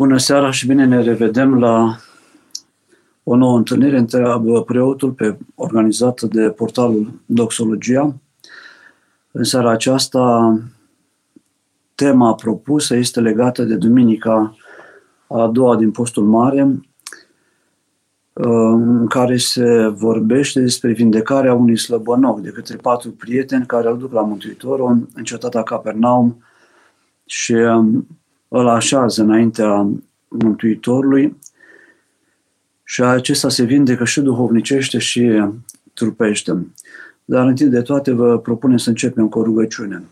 Bună seara și bine ne revedem la o nouă întâlnire între preotul pe, organizată de portalul Doxologia. În seara aceasta, tema propusă este legată de Duminica a doua din Postul Mare, în care se vorbește despre vindecarea unui slăbănoc de către patru prieteni care îl duc la Mântuitorul în cetatea Capernaum și îl așează înaintea Mântuitorului și acesta se vindecă și duhovnicește și trupește. Dar întâi de toate vă propunem să începem cu o rugăciune.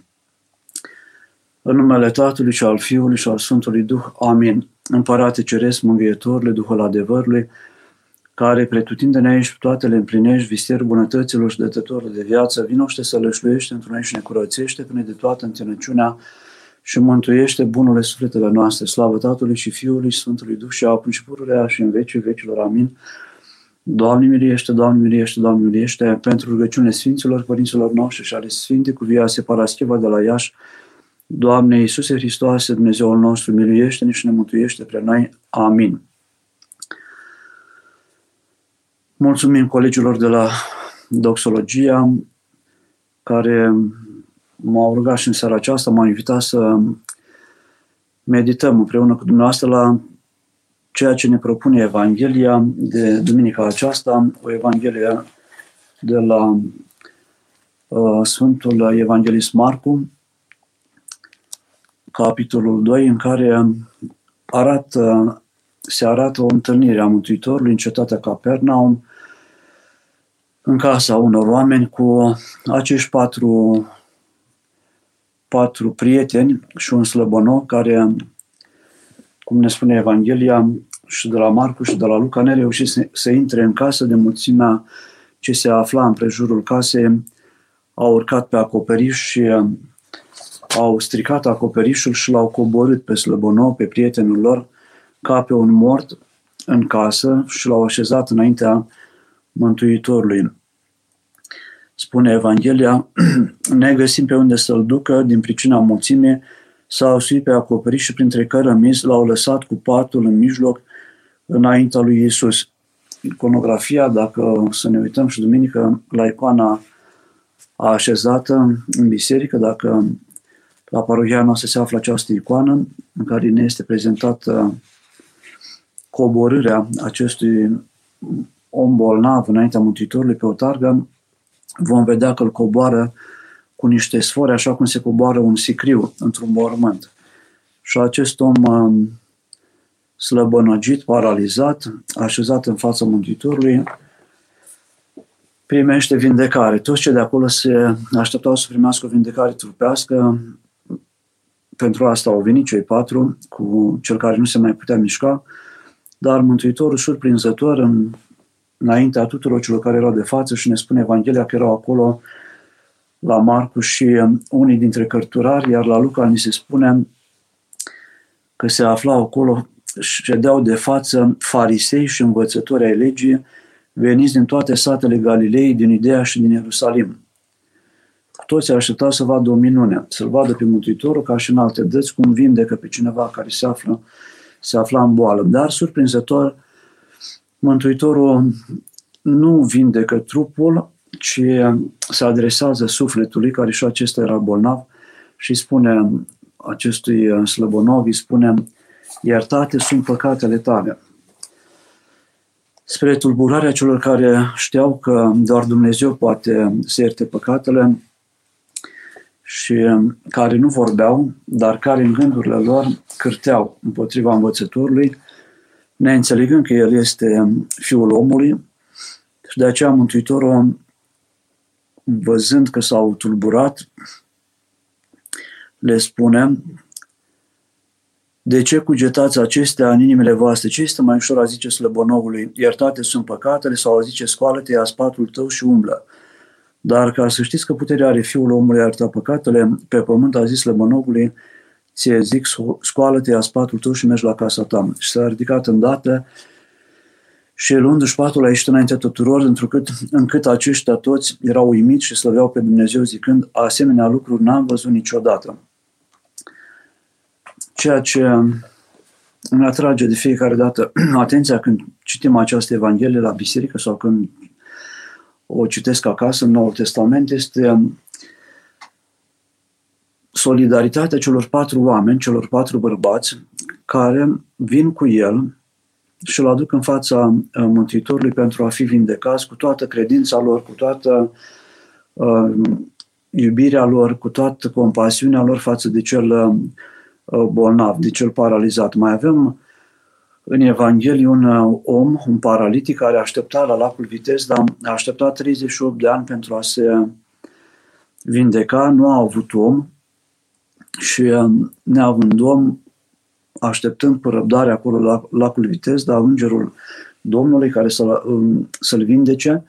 În numele Tatălui și al Fiului și al Sfântului Duh. Amin. Împărate Ceresc, Mângâietorule, Duhul adevărului, care pretutindene aici toate le împlinești, visterul bunătăților și dătătorul de viață, vinoște să lășluiește într noi și ne curățește până de toată înțelepciunea și mântuiește bunurile sufletele noastre. Slavă Tatălui și Fiului și Sfântului Duh și acum și pururea și în vecii vecilor. Amin. Doamne miliește, Doamne miliește, Doamne miliește, pentru rugăciunile Sfinților Părinților noștri și ale Sfinte cu via Separascheva de la Iași, Doamne Iisuse Hristoase, Dumnezeul nostru, miluiește-ne și ne mântuiește pre noi. Amin. Mulțumim colegilor de la Doxologia care m-au rugat și în seara aceasta, m-au invitat să medităm împreună cu dumneavoastră la ceea ce ne propune Evanghelia de duminica aceasta, o Evanghelie de la uh, Sfântul Evanghelist Marcu, capitolul 2, în care arată, se arată o întâlnire a Mântuitorului în cetatea Capernaum, în casa unor oameni cu acești patru patru prieteni și un slăbănoc care, cum ne spune Evanghelia, și de la Marcu și de la Luca, ne reușit să, să intre în casă de mulțimea ce se afla în prejurul casei, au urcat pe acoperiș și uh, au stricat acoperișul și l-au coborât pe slăbănou, pe prietenul lor, ca pe un mort în casă și l-au așezat înaintea Mântuitorului spune Evanghelia, ne găsim pe unde să-l ducă din pricina mulțimii, s-au suit pe acoperiș și printre cărămizi l-au lăsat cu patul în mijloc înaintea lui Isus. Iconografia, dacă să ne uităm și duminică la icoana așezată în biserică, dacă la parohia noastră se află această icoană în care ne este prezentată coborârea acestui om bolnav înaintea Mântuitorului pe o targă, vom vedea că îl coboară cu niște sfori, așa cum se coboară un sicriu într-un mormânt. Și acest om um, slăbănăgit, paralizat, așezat în fața Mântuitorului, primește vindecare. Toți cei de acolo se așteptau să primească o vindecare trupească. Pentru asta au venit cei patru cu cel care nu se mai putea mișca, dar Mântuitorul surprinzător în înaintea tuturor celor care erau de față și ne spune Evanghelia că erau acolo la Marcu și um, unii dintre cărturari, iar la Luca ni se spune că se aflau acolo, ședeau de față farisei și învățători ai legii, veniți din toate satele Galilei, din Idea și din Ierusalim. Toți așteptau să vadă o minune, să-L vadă pe Mântuitorul ca și în alte dăți, cum vindecă pe cineva care se află, se afla în boală. Dar, surprinzător, Mântuitorul nu vindecă trupul, ci se adresează sufletului, care și acesta era bolnav, și spune acestui slăbonov, îi spune, iertate sunt păcatele tale. Spre tulburarea celor care știau că doar Dumnezeu poate să ierte păcatele și care nu vorbeau, dar care în gândurile lor cârteau împotriva învățătorului, neînțelegând că El este Fiul omului și de aceea Mântuitorul, văzând că s-au tulburat, le spune de ce cugetați acestea în inimile voastre? Ce este mai ușor a zice slăbonovului, iertate sunt păcatele sau a zice scoală-te, ia spatul tău și umblă. Dar ca să știți că puterea are Fiul omului a ierta păcatele, pe pământ a zis slăbonovului, ție zic, scoală-te, ia spatul tău și mergi la casa ta. Și s-a ridicat îndată și luându-și patul a ieșit înainte tuturor, întrucât, încât aceștia toți erau uimiți și slăveau pe Dumnezeu zicând, asemenea lucruri n-am văzut niciodată. Ceea ce îmi atrage de fiecare dată atenția când citim această Evanghelie la biserică sau când o citesc acasă în Noul Testament este solidaritatea celor patru oameni, celor patru bărbați, care vin cu el și îl aduc în fața uh, Mântuitorului pentru a fi vindecați cu toată credința lor, cu toată uh, iubirea lor, cu toată compasiunea lor față de cel uh, bolnav, de cel paralizat. Mai avem în Evanghelie un uh, om, un paralitic, care aștepta la lacul Vitez, dar a așteptat 38 de ani pentru a se vindeca, nu a avut om și uh, neavând om, așteptând cu răbdare acolo la lacul Vitez, dar îngerul Domnului care să-l, um, să-l vindece,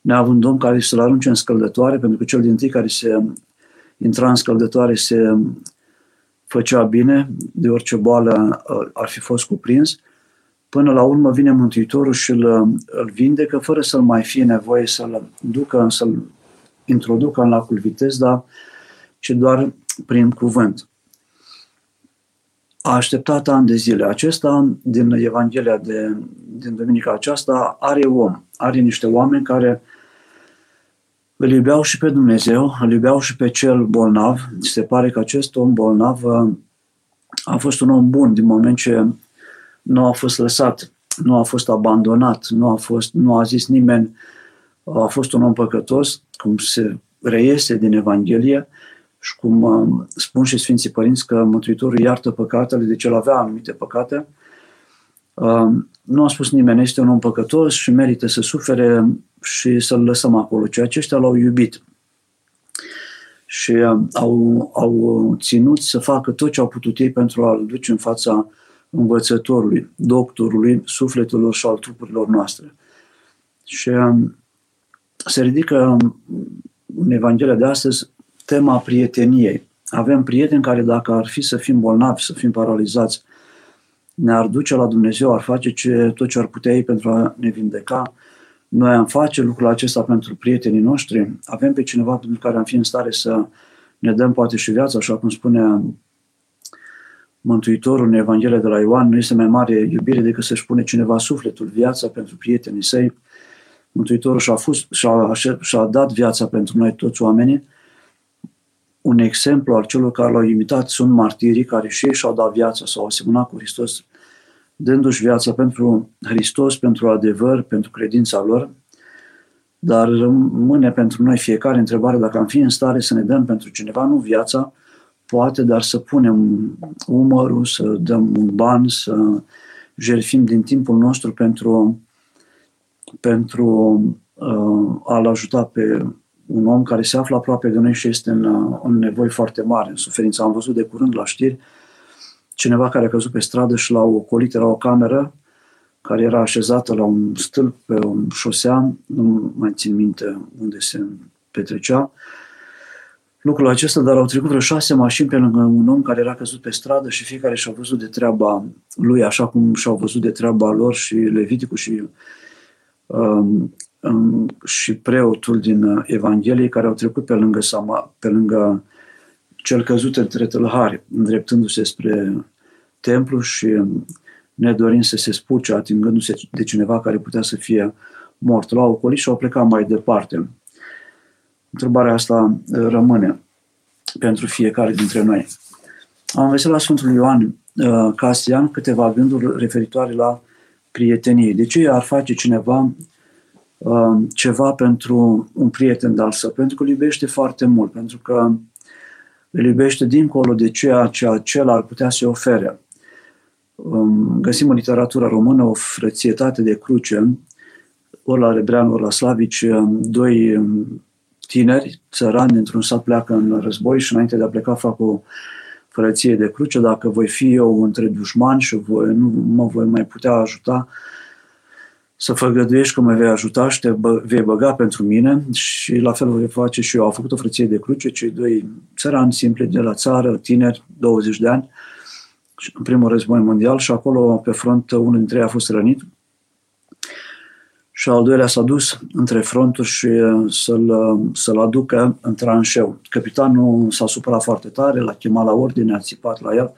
neavând om care să-l arunce în scăldătoare, pentru că cel din tâi care se intra în scăldătoare se făcea bine, de orice boală uh, ar fi fost cuprins, Până la urmă vine Mântuitorul și îl, îl vindecă fără să-l mai fie nevoie să-l ducă, să-l introducă în lacul vitez, dar ci doar prin cuvânt. A așteptat ani de zile. Acesta, din Evanghelia de, din duminica aceasta, are om, are niște oameni care îl iubeau și pe Dumnezeu, îl iubeau și pe cel bolnav. Se pare că acest om bolnav a fost un om bun din moment ce nu a fost lăsat, nu a fost abandonat, nu a, fost, nu a zis nimeni, a fost un om păcătos, cum se reiese din Evanghelie și cum uh, spun și Sfinții Părinți că Mântuitorul iartă păcatele, deci el avea anumite păcate. Uh, nu a spus nimeni, este un om păcătos și merită să sufere și să-l lăsăm acolo, ceea ce ăștia l-au iubit și uh, au, au ținut să facă tot ce au putut ei pentru a-l duce în fața învățătorului, doctorului sufletelor și al trupurilor noastre. Și um, se ridică în Evanghelia de astăzi tema prieteniei. Avem prieteni care dacă ar fi să fim bolnavi, să fim paralizați, ne-ar duce la Dumnezeu, ar face ce, tot ce ar putea ei pentru a ne vindeca. Noi am face lucrul acesta pentru prietenii noștri. Avem pe cineva pentru care am fi în stare să ne dăm poate și viața, așa cum spune Mântuitorul în Evanghelia de la Ioan nu este mai mare iubire decât să-și pune cineva sufletul, viața pentru prietenii săi. Mântuitorul și-a, fost, și-a, și-a dat viața pentru noi toți oamenii. Un exemplu al celor care l-au imitat sunt martirii care și ei și-au dat viața, sau au asemănat cu Hristos, dându-și viața pentru Hristos, pentru adevăr, pentru credința lor. Dar rămâne pentru noi fiecare întrebare dacă am fi în stare să ne dăm pentru cineva, nu viața, poate, dar să punem umărul, să dăm un ban, să jertfim din timpul nostru pentru, pentru uh, a-l ajuta pe un om care se află aproape de noi și este în, uh, în nevoi foarte mare, în suferință. Am văzut de curând la știri cineva care a căzut pe stradă și l-au ocolit, era o cameră care era așezată la un stâlp pe o șosea, nu mai țin minte unde se petrecea, lucrul acesta, dar au trecut vreo șase mașini pe lângă un om care era căzut pe stradă și fiecare și-a văzut de treaba lui, așa cum și-au văzut de treaba lor și Leviticul și, um, um, și preotul din Evanghelie care au trecut pe lângă, Sama, pe lângă cel căzut între tălhari, îndreptându-se spre templu și nedorind să se spuce, atingându-se de cineva care putea să fie mort. L-au ocolit și au plecat mai departe. Întrebarea asta uh, rămâne pentru fiecare dintre noi. Am văzut la Sfântul Ioan uh, Castian câteva gânduri referitoare la prietenie. De ce ar face cineva uh, ceva pentru un prieten de-al său? Pentru că îl iubește foarte mult, pentru că îl iubește dincolo de ceea ce acela ar putea să ofere. Um, găsim în literatura română o frățietate de cruce, ori la Rebrean, ori la Slavici, doi um, tineri, țărani, dintr-un sat pleacă în război și înainte de a pleca fac o frăție de cruce, dacă voi fi eu între dușmani și voi, nu mă voi mai putea ajuta, să făgăduiești că mă vei ajuta și te bă, vei băga pentru mine și la fel voi face și eu. Au făcut o frăție de cruce, cei doi țărani simpli de la țară, tineri, 20 de ani, în primul război mondial și acolo pe front unul dintre ei a fost rănit și al doilea s-a dus între fronturi și uh, să-l, uh, să-l aducă în tranșeu. Capitanul s-a supărat foarte tare, l-a chemat la ordine, a țipat la el,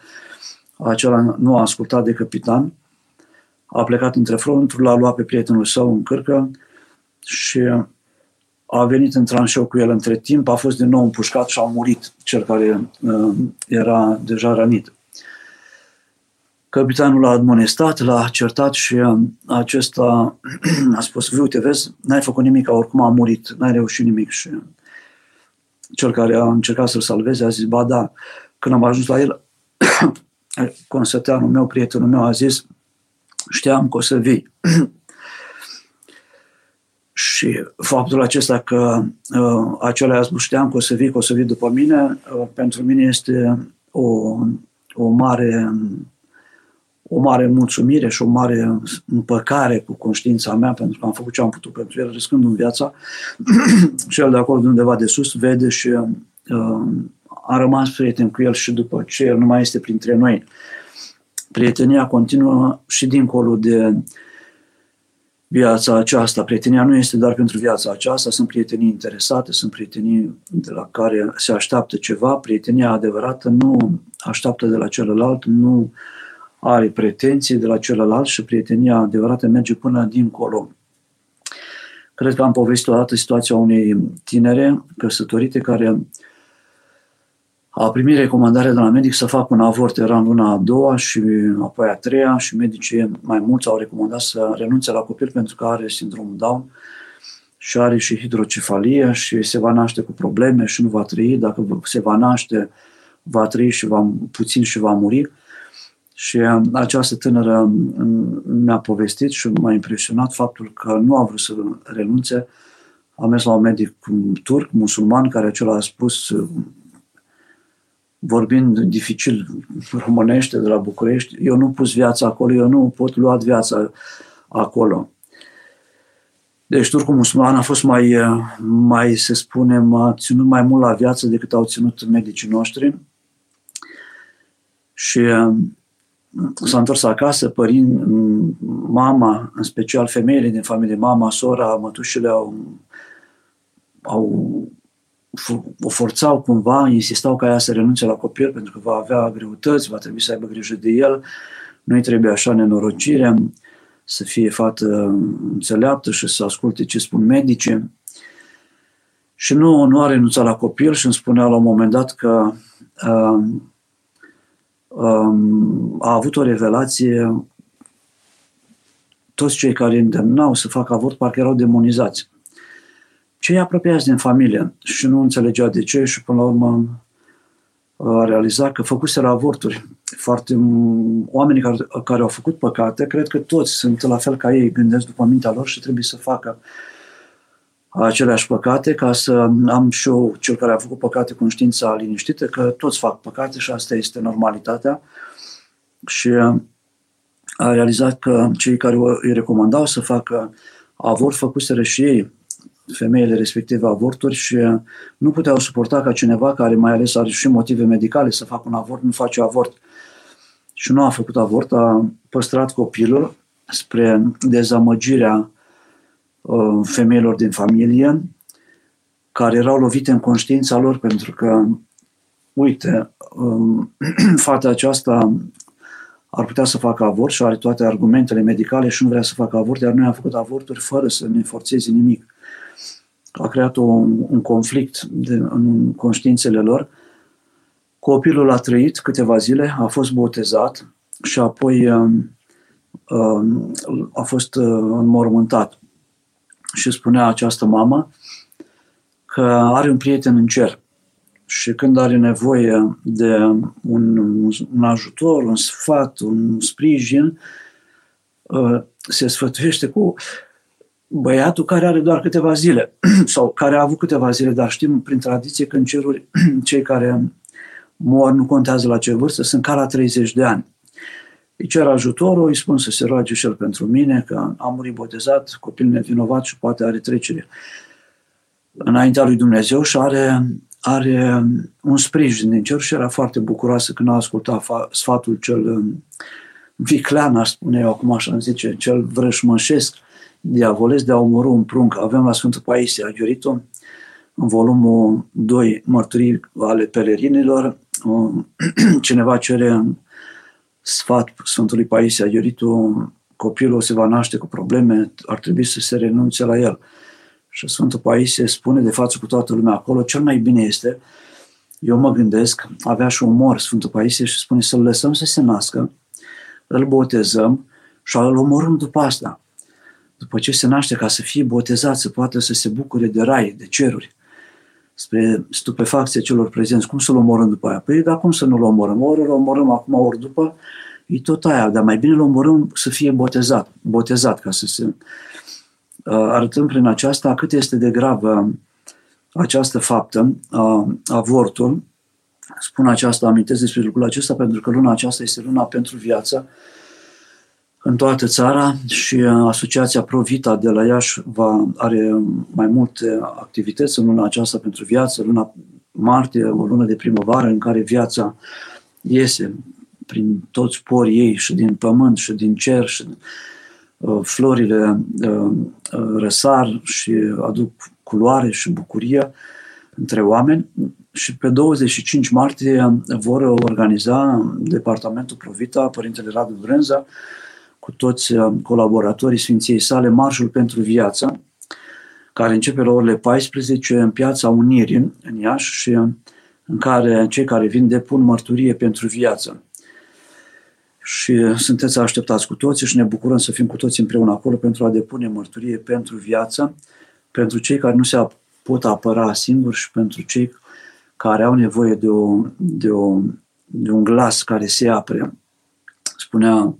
acela nu a ascultat de capitan, a plecat între fronturi, l-a luat pe prietenul său în cârcă și a venit în tranșeu cu el între timp, a fost din nou împușcat și a murit cel care uh, era deja rănit. Capitanul l-a admonestat, l-a certat și uh, acesta a spus, uite, vezi, n-ai făcut nimic, oricum a murit, n-ai reușit nimic. Și cel care a încercat să-l salveze a zis, ba da, când am ajuns la el, consăteanul meu, prietenul meu, a zis, știam că o să vii. și faptul acesta că uh, acela a spus, știam că o să vii, că o să vii după mine, uh, pentru mine este o, o mare o mare mulțumire și o mare împăcare cu conștiința mea pentru că am făcut ce am putut pentru el, riscând în viața. și el de acolo de undeva de sus vede și uh, a rămas prieten cu el și după ce el nu mai este printre noi. Prietenia continuă și dincolo de viața aceasta. Prietenia nu este doar pentru viața aceasta, sunt prietenii interesate, sunt prietenii de la care se așteaptă ceva. Prietenia adevărată nu așteaptă de la celălalt, nu are pretenții de la celălalt și prietenia adevărată merge până dincolo. Cred că am povestit o dată situația unei tinere căsătorite care a primit recomandarea de la medic să facă un avort, era în luna a doua și apoi a treia și medicii mai mulți au recomandat să renunțe la copil pentru că are sindromul Down și are și hidrocefalie și se va naște cu probleme și nu va trăi. Dacă se va naște, va trăi și va, puțin și va muri. Și această tânără mi-a povestit și m-a impresionat faptul că nu a vrut să renunțe. A mers la un medic turc, musulman, care acela a spus vorbind dificil românește de la București, eu nu pus viața acolo, eu nu pot lua viața acolo. Deci turcul musulman a fost mai, mai, se spune, a ținut mai mult la viață decât au ținut medicii noștri. Și s-a întors acasă, părin, mama, în special femeile din familie, mama, sora, mătușile au, au o forțau cumva, insistau ca ea să renunțe la copil pentru că va avea greutăți, va trebui să aibă grijă de el, nu-i trebuie așa nenorocire, să fie fată înțeleaptă și să asculte ce spun medicii. Și nu, nu a renunțat la copil și îmi spunea la un moment dat că uh, um, a avut o revelație toți cei care îndemnau să facă avort parcă erau demonizați. Cei apropiați din familie și nu înțelegea de ce și până la urmă a realizat că făcuseră avorturi. Foarte, oamenii care, care au făcut păcate, cred că toți sunt la fel ca ei, gândesc după mintea lor și trebuie să facă aceleași păcate, ca să am și eu, cel care a făcut păcate, conștiința liniștită, că toți fac păcate și asta este normalitatea. Și a realizat că cei care îi recomandau să facă avort făcuseră și ei femeile respective avorturi și nu puteau suporta ca cineva care mai ales are și motive medicale să facă un avort, nu face avort. Și nu a făcut avort, a păstrat copilul spre dezamăgirea Uh, femeilor din familie care erau lovite în conștiința lor pentru că, uite, um, fata aceasta ar putea să facă avort și are toate argumentele medicale și nu vrea să facă avort, iar noi am făcut avorturi fără să ne forțeze nimic. A creat o, un conflict de, în conștiințele lor. Copilul a trăit câteva zile, a fost botezat și apoi um, um, a fost uh, înmormântat și spunea această mamă că are un prieten în cer și când are nevoie de un, un ajutor, un sfat, un sprijin, uh, se sfătuiește cu băiatul care are doar câteva zile sau care a avut câteva zile, dar știm prin tradiție că în ceruri cei care mor nu contează la ce vârstă, sunt ca la 30 de ani. Îi cer ajutorul, îi spun să se roage și el pentru mine, că am murit botezat, copil nevinovat și poate are trecere înaintea lui Dumnezeu și are, are un sprijin din cer și era foarte bucuroasă când a ascultat sfatul cel um, viclean, aș spune eu acum așa îmi zice, cel vrășmășesc, diavolesc de a omorâ un prunc. Avem la Sfântul Paisie a Ghiorito, în volumul 2, mărturii ale pelerinilor, cineva cere sfat Sfântului Paisia Ioritu, copilul se va naște cu probleme, ar trebui să se renunțe la el. Și Sfântul Paisie spune de față cu toată lumea acolo, cel mai bine este, eu mă gândesc, avea și umor Sfântul Paisie și spune să-l lăsăm să se nască, îl botezăm și îl omorâm după asta. După ce se naște, ca să fie botezat, să poată să se bucure de rai, de ceruri spre stupefacție celor prezenți. Cum să-l omorâm după aia? Păi, dar cum să nu-l omorâm? Ori îl omorâm acum, ori după, e tot aia, dar mai bine îl omorâm să fie botezat, botezat ca să se... Uh, arătăm prin aceasta cât este de gravă această faptă, uh, avortul. Spun aceasta, amintesc despre lucrul acesta, pentru că luna aceasta este luna pentru viață, în toată țara și uh, Asociația Provita de la Iași va, are mai multe activități în luna aceasta pentru viață, luna martie, o lună de primăvară în care viața iese prin toți porii ei și din pământ și din cer și uh, florile uh, răsar și aduc culoare și bucurie între oameni. Și pe 25 martie vor organiza Departamentul Provita, Părintele Radu Brânza, cu toți uh, colaboratorii Sfinției sale Marșul pentru Viață, care începe la orele 14 în Piața Unirii, în Iași, și în care cei care vin depun mărturie pentru viață. Și sunteți așteptați cu toții și ne bucurăm să fim cu toți împreună acolo pentru a depune mărturie pentru viață, pentru cei care nu se pot apăra singuri și pentru cei care au nevoie de, o, de, o, de un glas care se apre. Spunea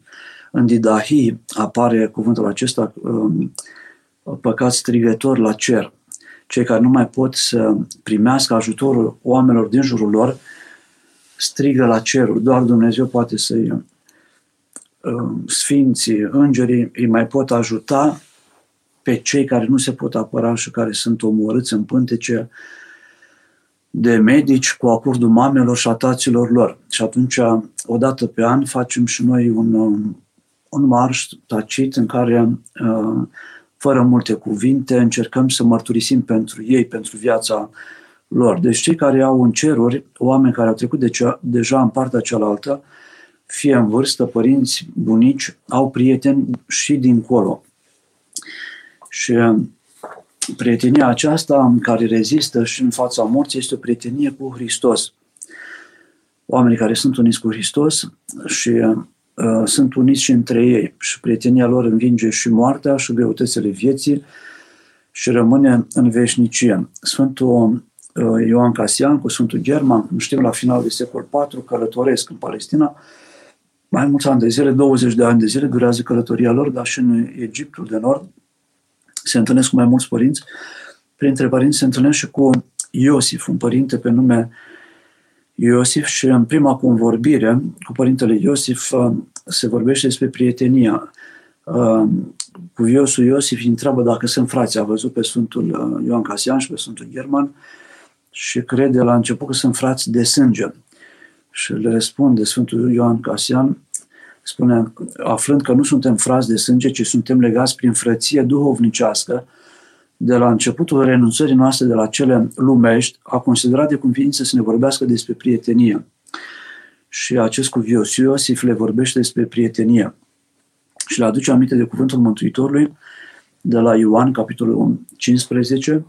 în Didahi apare cuvântul acesta, um, păcat strigător la cer. Cei care nu mai pot să primească ajutorul oamenilor din jurul lor, strigă la cerul. Doar Dumnezeu poate să-i um, sfinții, îngerii îi mai pot ajuta pe cei care nu se pot apăra și care sunt omorâți în pântece de medici cu acordul mamelor și a taților lor. Și atunci, o dată pe an, facem și noi un, um, un marș tacit în care, uh, fără multe cuvinte, încercăm să mărturisim pentru ei, pentru viața lor. Deci cei care au în ceruri, oameni care au trecut de cea, deja în partea cealaltă, fie în vârstă, părinți, bunici, au prieteni și dincolo. Și uh, prietenia aceasta care rezistă și în fața morții este o prietenie cu Hristos. Oamenii care sunt uniți cu Hristos și uh, Uh, sunt uniți și între ei și prietenia lor învinge și moartea și greutățile vieții și rămâne în veșnicie. Sfântul uh, Ioan Casian cu Sfântul German, cum știm, la final de secol IV, călătoresc în Palestina, mai mulți ani de zile, 20 de ani de zile durează călătoria lor, dar și în Egiptul de Nord se întâlnesc cu mai mulți părinți. Printre părinți se întâlnesc și cu Iosif, un părinte pe nume Iosif și în prima convorbire cu părintele Iosif uh, se vorbește despre prietenia. Uh, Cuviosul Iosif îi întreabă dacă sunt frați. A văzut pe Sfântul uh, Ioan Casian și pe Sfântul German și crede la început că sunt frați de sânge. Și le răspunde Sfântul Ioan Casian, spune, aflând că nu suntem frați de sânge, ci suntem legați prin frăție duhovnicească, de la începutul renunțării noastre de la cele lumești, a considerat de cuvință să ne vorbească despre prietenie. Și acest cuvios Iosif le vorbește despre prietenie. Și le aduce aminte de cuvântul Mântuitorului de la Ioan, capitolul 15,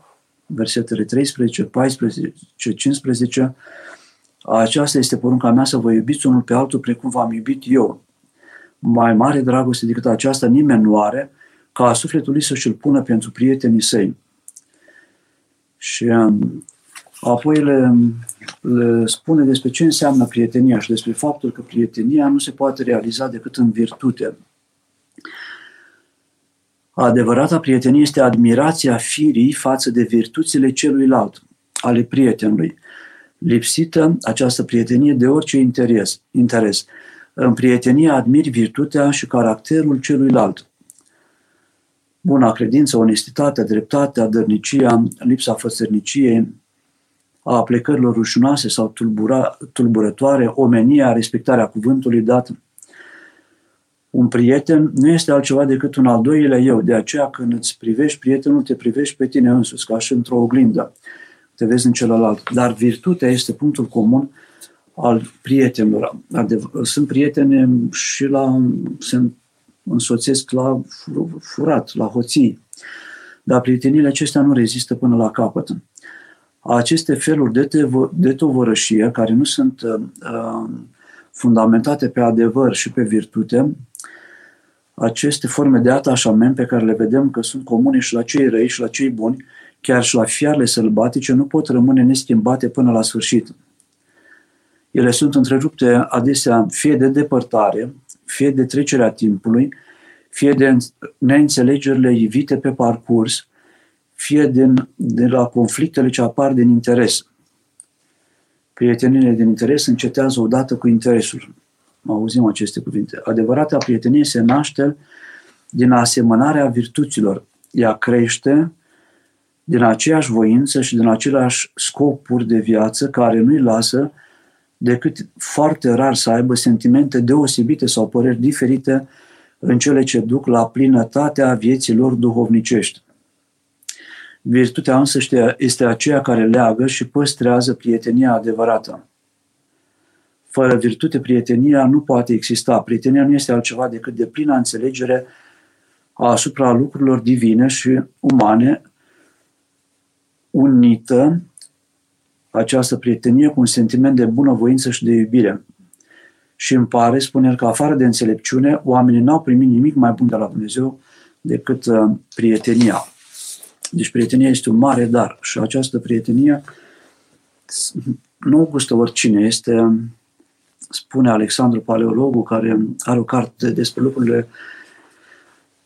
versetele 13, 14, 15. Aceasta este porunca mea să vă iubiți unul pe altul precum v-am iubit eu. Mai mare dragoste decât aceasta nimeni nu are, ca sufletul lui să-și-l pună pentru prietenii săi. Și um, apoi le, le spune despre ce înseamnă prietenia și despre faptul că prietenia nu se poate realiza decât în virtute. Adevărata prietenie este admirația firii față de virtuțile celuilalt, ale prietenului. Lipsită această prietenie de orice interes. interes. În prietenie admiri virtutea și caracterul celuilalt buna credință, onestitatea, dreptatea, dărnicia, lipsa fățărniciei, a plecărilor rușinoase sau tulbura, tulburătoare, omenia, respectarea cuvântului dat. Un prieten nu este altceva decât un al doilea eu. De aceea când îți privești prietenul, te privești pe tine însuți, ca și într-o oglindă. Te vezi în celălalt. Dar virtutea este punctul comun al prietenilor. Sunt prietene și la, se însoțesc la furat, la hoții. Dar prieteniile acestea nu rezistă până la capăt. Aceste feluri de, tevo- de tovărășie, care nu sunt uh, fundamentate pe adevăr și pe virtute, aceste forme de atașament pe care le vedem că sunt comune și la cei răi și la cei buni, chiar și la fiarele sălbatice, nu pot rămâne neschimbate până la sfârșit. Ele sunt întrerupte adesea fie de depărtare, fie de trecerea timpului, fie de neînțelegerile ivite pe parcurs, fie din, de la conflictele ce apar din interes. Prietenile din interes încetează odată cu interesul. Auzim aceste cuvinte. Adevărata prietenie se naște din asemănarea virtuților. Ea crește din aceeași voință și din aceleași scopuri de viață care nu-i lasă decât foarte rar să aibă sentimente deosebite sau păreri diferite în cele ce duc la plinătatea vieții lor duhovnicești. Virtutea însă este aceea care leagă și păstrează prietenia adevărată. Fără virtute, prietenia nu poate exista. Prietenia nu este altceva decât de plină înțelegere asupra lucrurilor divine și umane, unită această prietenie cu un sentiment de bunăvoință și de iubire. Și îmi pare, spune el, că afară de înțelepciune, oamenii n-au primit nimic mai bun de la Dumnezeu decât uh, prietenia. Deci prietenia este un mare dar și această prietenie nu o gustă oricine. Este, spune Alexandru Paleologul, care are o carte despre lucrurile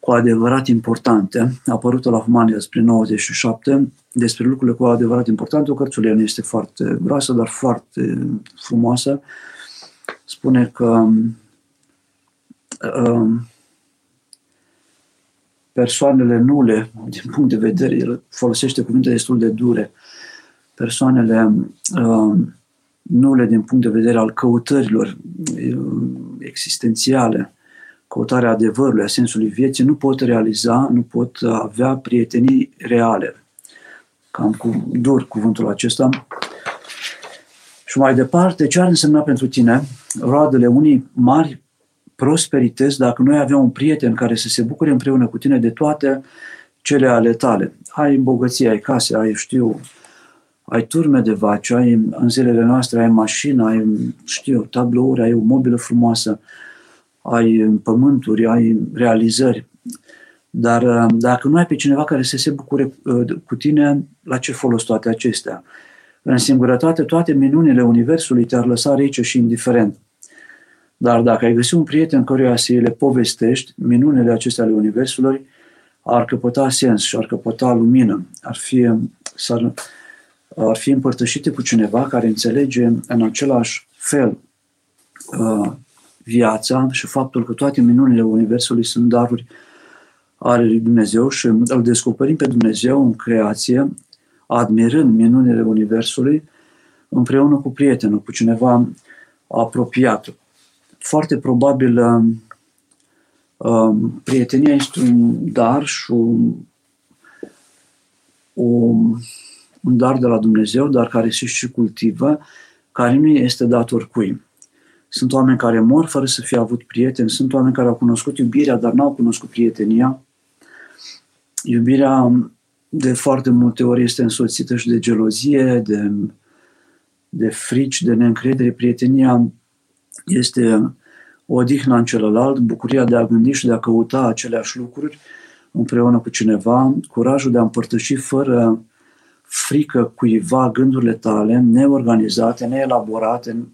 cu adevărat importante, apărută la Humania spre 97, despre lucrurile cu adevărat importante. O cărțulie nu este foarte groasă, dar foarte frumoasă. Spune că um, persoanele nule, din punct de vedere, el folosește cuvinte destul de dure, persoanele uh, nule din punct de vedere al căutărilor uh, existențiale, căutarea adevărului, a sensului vieții, nu pot realiza, nu pot avea prietenii reale. Cam cu dur cuvântul acesta. Și mai departe, ce ar însemna pentru tine roadele unii mari prosperități dacă noi avem un prieten care să se bucure împreună cu tine de toate cele ale tale. Ai bogăție, ai case, ai, știu, ai turme de vaci, ai în zilele noastre, ai mașină, ai, știu, tablouri, ai o mobilă frumoasă, ai pământuri, ai realizări. Dar uh, dacă nu ai pe cineva care să se bucure uh, cu tine, la ce folos toate acestea? În singurătate, toate minunile Universului te-ar lăsa rece și indiferent. Dar dacă ai găsit un prieten căruia să le povestești, minunile acestea ale Universului ar căpăta sens și ar căpăta lumină, ar fi, ar ar fi împărtășite cu cineva care înțelege în același fel uh, viața și faptul că toate minunile Universului sunt daruri ale lui Dumnezeu și îl descoperim pe Dumnezeu în creație, admirând minunile Universului, împreună cu prietenul, cu cineva apropiat foarte probabil um, um, prietenia este un dar și un, un, un dar de la Dumnezeu, dar care se și cultivă, care nu este dat oricui. Sunt oameni care mor fără să fie avut prieteni, sunt oameni care au cunoscut iubirea, dar n-au cunoscut prietenia. Iubirea um, de foarte multe ori este însoțită și de gelozie, de, de frici, de neîncredere. Prietenia este o odihnă în celălalt, bucuria de a gândi și de a căuta aceleași lucruri împreună cu cineva, curajul de a împărtăși fără frică cuiva gândurile tale, neorganizate, neelaborate,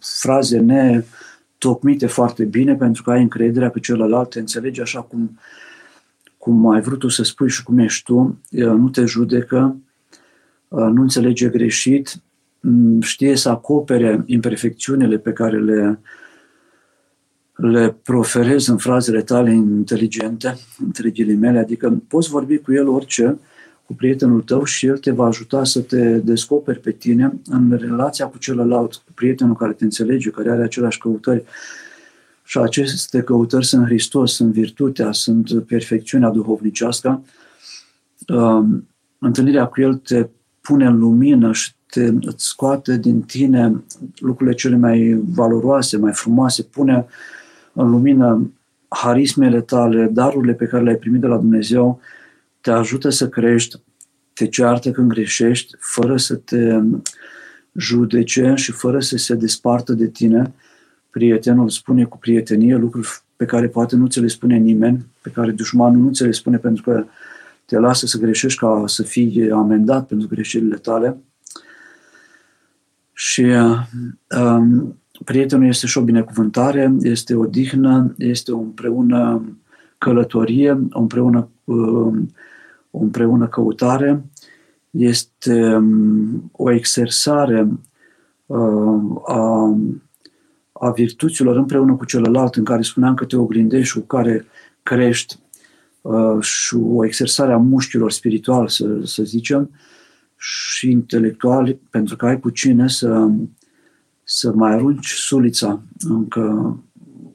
fraze netocmite foarte bine, pentru că ai încrederea că celălalt te înțelege așa cum, cum ai vrut tu să spui și cum ești tu, nu te judecă, nu înțelege greșit, știe să acopere imperfecțiunile pe care le, le proferezi în frazele tale inteligente, între ghilimele, adică poți vorbi cu el orice, cu prietenul tău și el te va ajuta să te descoperi pe tine în relația cu celălalt, cu prietenul care te înțelege, care are aceleași căutări. Și aceste căutări sunt Hristos, sunt virtutea, sunt perfecțiunea duhovnicească. Întâlnirea cu El te pune în lumină și te, îți scoate din tine lucrurile cele mai valoroase, mai frumoase, pune în lumină harismele tale, darurile pe care le-ai primit de la Dumnezeu, te ajută să crești, te ceartă când greșești, fără să te judece și fără să se despartă de tine. Prietenul spune cu prietenie lucruri pe care poate nu ți le spune nimeni, pe care dușmanul nu ți le spune pentru că te lasă să greșești ca să fii amendat pentru greșelile tale. Și um, prietenul este și o binecuvântare, este o dihnă, este o împreună călătorie, o împreună, um, o împreună căutare, este um, o exersare uh, a, a virtuților împreună cu celălalt, în care spuneam că te oglindești și cu care crești uh, și o exersare a mușchilor spiritual, să, să zicem, și intelectuali, pentru că ai cu cine să, să mai arunci sulița încă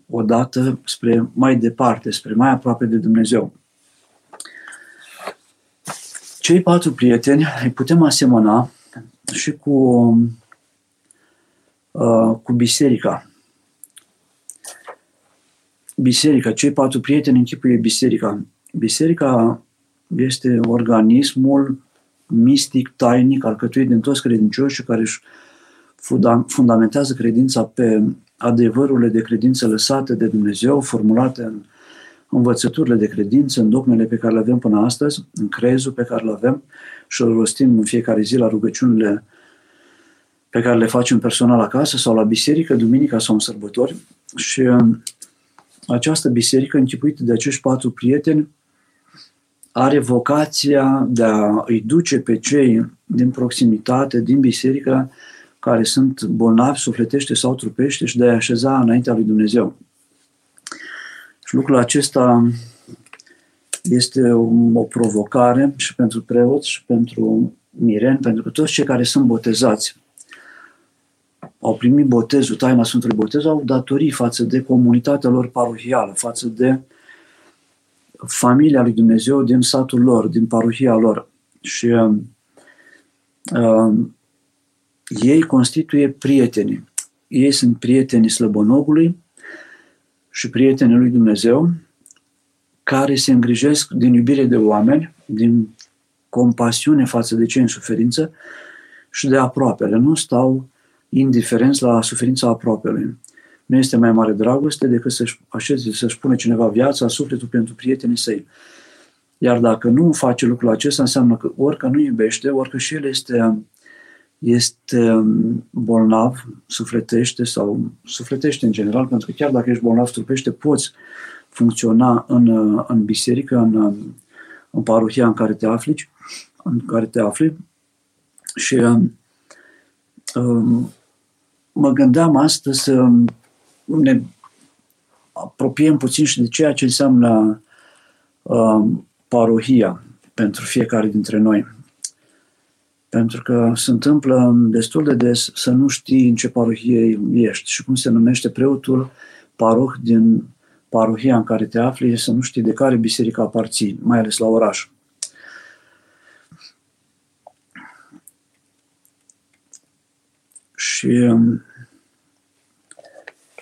o dată spre mai departe, spre mai aproape de Dumnezeu. Cei patru prieteni îi putem asemăna și cu, uh, cu biserica. Biserica, cei patru prieteni închipuie biserica. Biserica este organismul mistic, tainic, alcătuit din toți credincioșii care își fundamentează credința pe adevărurile de credință lăsate de Dumnezeu, formulate în învățăturile de credință, în dogmele pe care le avem până astăzi, în crezul pe care le avem și îl rostim în fiecare zi la rugăciunile pe care le facem personal acasă sau la biserică, duminica sau în sărbători. Și um, această biserică, închipuită de acești patru prieteni, are vocația de a îi duce pe cei din proximitate, din biserică, care sunt bolnavi, sufletește sau trupește și de a așeza înaintea lui Dumnezeu. Și lucrul acesta este o, o provocare și pentru preoți și pentru mireni, pentru că toți cei care sunt botezați au primit botezul, taina Sfântului Botez, au datorii față de comunitatea lor parohială, față de familia lui Dumnezeu din satul lor, din parohia lor. Și uh, uh, ei constituie prietenii. Ei sunt prietenii slăbonogului și prietenii lui Dumnezeu care se îngrijesc din iubire de oameni, din compasiune față de cei în suferință și de aproapele. Nu stau indiferenți la suferința aproapelui. Nu este mai mare dragoste decât să-și așeze, să-și pune cineva viața, sufletul pentru prietenii săi. Iar dacă nu face lucrul acesta, înseamnă că orică nu iubește, orică și el este, este bolnav, sufletește sau sufletește în general, pentru că chiar dacă ești bolnav trupește, poți funcționa în, în biserică, în, în parohia în care te afli, în care te afli. Și um, mă gândeam astăzi să ne apropiem puțin și de ceea ce înseamnă uh, parohia pentru fiecare dintre noi. Pentru că se întâmplă destul de des să nu știi în ce parohie ești și cum se numește preotul paroh din parohia în care te afli, să nu știi de care biserică aparții, mai ales la oraș. Și um,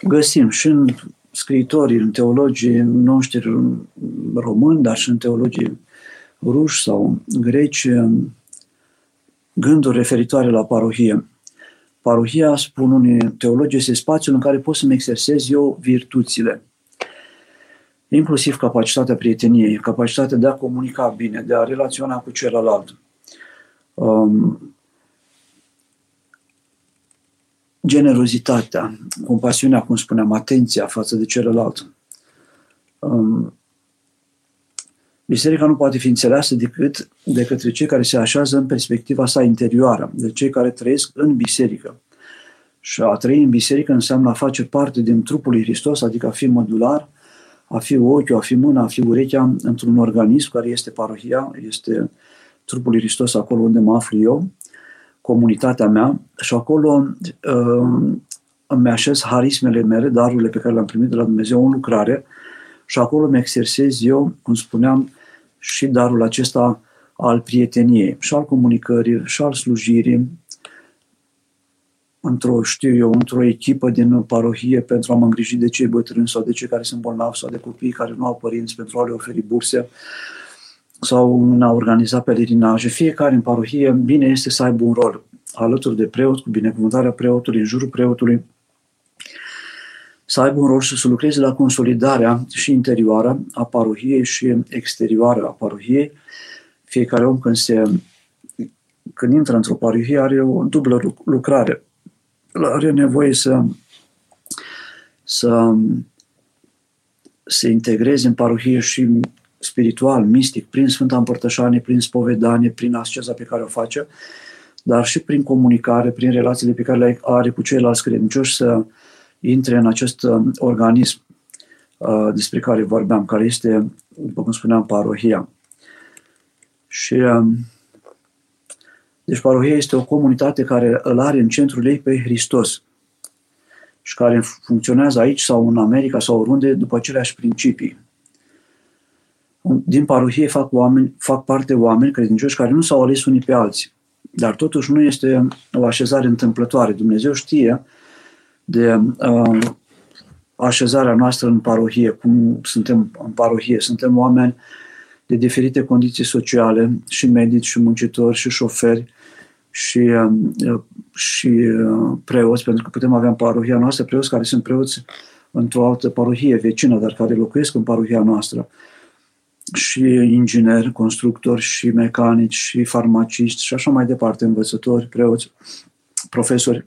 găsim și în scriitorii, în teologii noștri români, dar și în teologii ruși sau greci, gânduri referitoare la parohie. Parohia, spun unii teologi, este spațiul în care pot să-mi exersez eu virtuțile. Inclusiv capacitatea prieteniei, capacitatea de a comunica bine, de a relaționa cu celălalt. Um, generozitatea, compasiunea, cum spuneam, atenția față de celălalt. Um, biserica nu poate fi înțeleasă decât de către cei care se așează în perspectiva sa interioară, de cei care trăiesc în biserică. Și a trăi în biserică înseamnă a face parte din trupul lui Hristos, adică a fi modular, a fi ochiul, a fi mâna, a fi urechea într-un organism care este parohia, este trupul lui Hristos acolo unde mă aflu eu comunitatea mea și acolo uh, îmi așez harismele mele, darurile pe care le-am primit de la Dumnezeu în lucrare și acolo îmi exersez eu, cum spuneam, și darul acesta al prieteniei și al comunicării și al slujirii într-o, știu eu, într-o echipă din parohie pentru a mă îngriji de cei bătrâni sau de cei care sunt bolnavi sau de copii care nu au părinți pentru a le oferi burse sau în a organiza pelerinaje. Fiecare în parohie, bine este să aibă un rol alături de preot, cu binecuvântarea preotului, în jurul preotului, să aibă un rol și să lucreze la consolidarea și interioară a parohiei și exterioară a parohiei. Fiecare om când, se, când intră într-o parohie are o dublă lucrare. Are nevoie să, să se integreze în parohie și spiritual, mistic, prin Sfânta Împărtășanie, prin spovedanie, prin asceza pe care o face, dar și prin comunicare, prin relațiile pe care le are cu ceilalți credincioși să intre în acest uh, organism uh, despre care vorbeam, care este, după cum spuneam, parohia. Și um, deci parohia este o comunitate care îl are în centrul ei pe Hristos și care funcționează aici sau în America sau oriunde după aceleași principii. Din parohie fac, oameni, fac parte oameni credincioși care nu s-au ales unii pe alții. Dar totuși nu este o așezare întâmplătoare. Dumnezeu știe de uh, așezarea noastră în parohie, cum suntem în parohie. Suntem oameni de diferite condiții sociale, și medici, și muncitori, și șoferi, și, uh, și uh, preoți, pentru că putem avea în parohia noastră preoți care sunt preoți într-o altă parohie vecină, dar care locuiesc în parohia noastră și ingineri, constructori și mecanici și farmaciști și așa mai departe, învățători, preoți, profesori.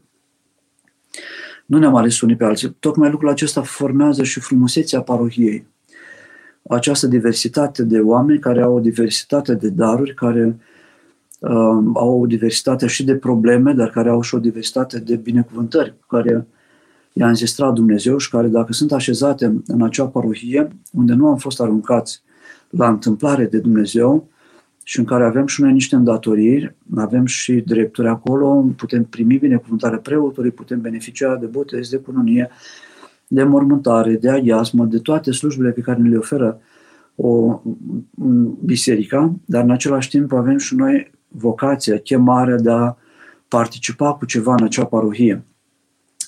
Nu ne-am ales unii pe alții. Tocmai lucrul acesta formează și frumusețea parohiei. Această diversitate de oameni care au o diversitate de daruri, care uh, au o diversitate și de probleme, dar care au și o diversitate de binecuvântări, care i-a înzestrat Dumnezeu și care, dacă sunt așezate în acea parohie, unde nu am fost aruncați la întâmplare de Dumnezeu și în care avem și noi niște îndatoriri, avem și drepturi acolo, putem primi binecuvântarea preotului, putem beneficia de botez, de cununie, de mormântare, de aghiasmă, de toate slujbele pe care ne le oferă o biserică, dar în același timp avem și noi vocația, chemarea de a participa cu ceva în acea parohie.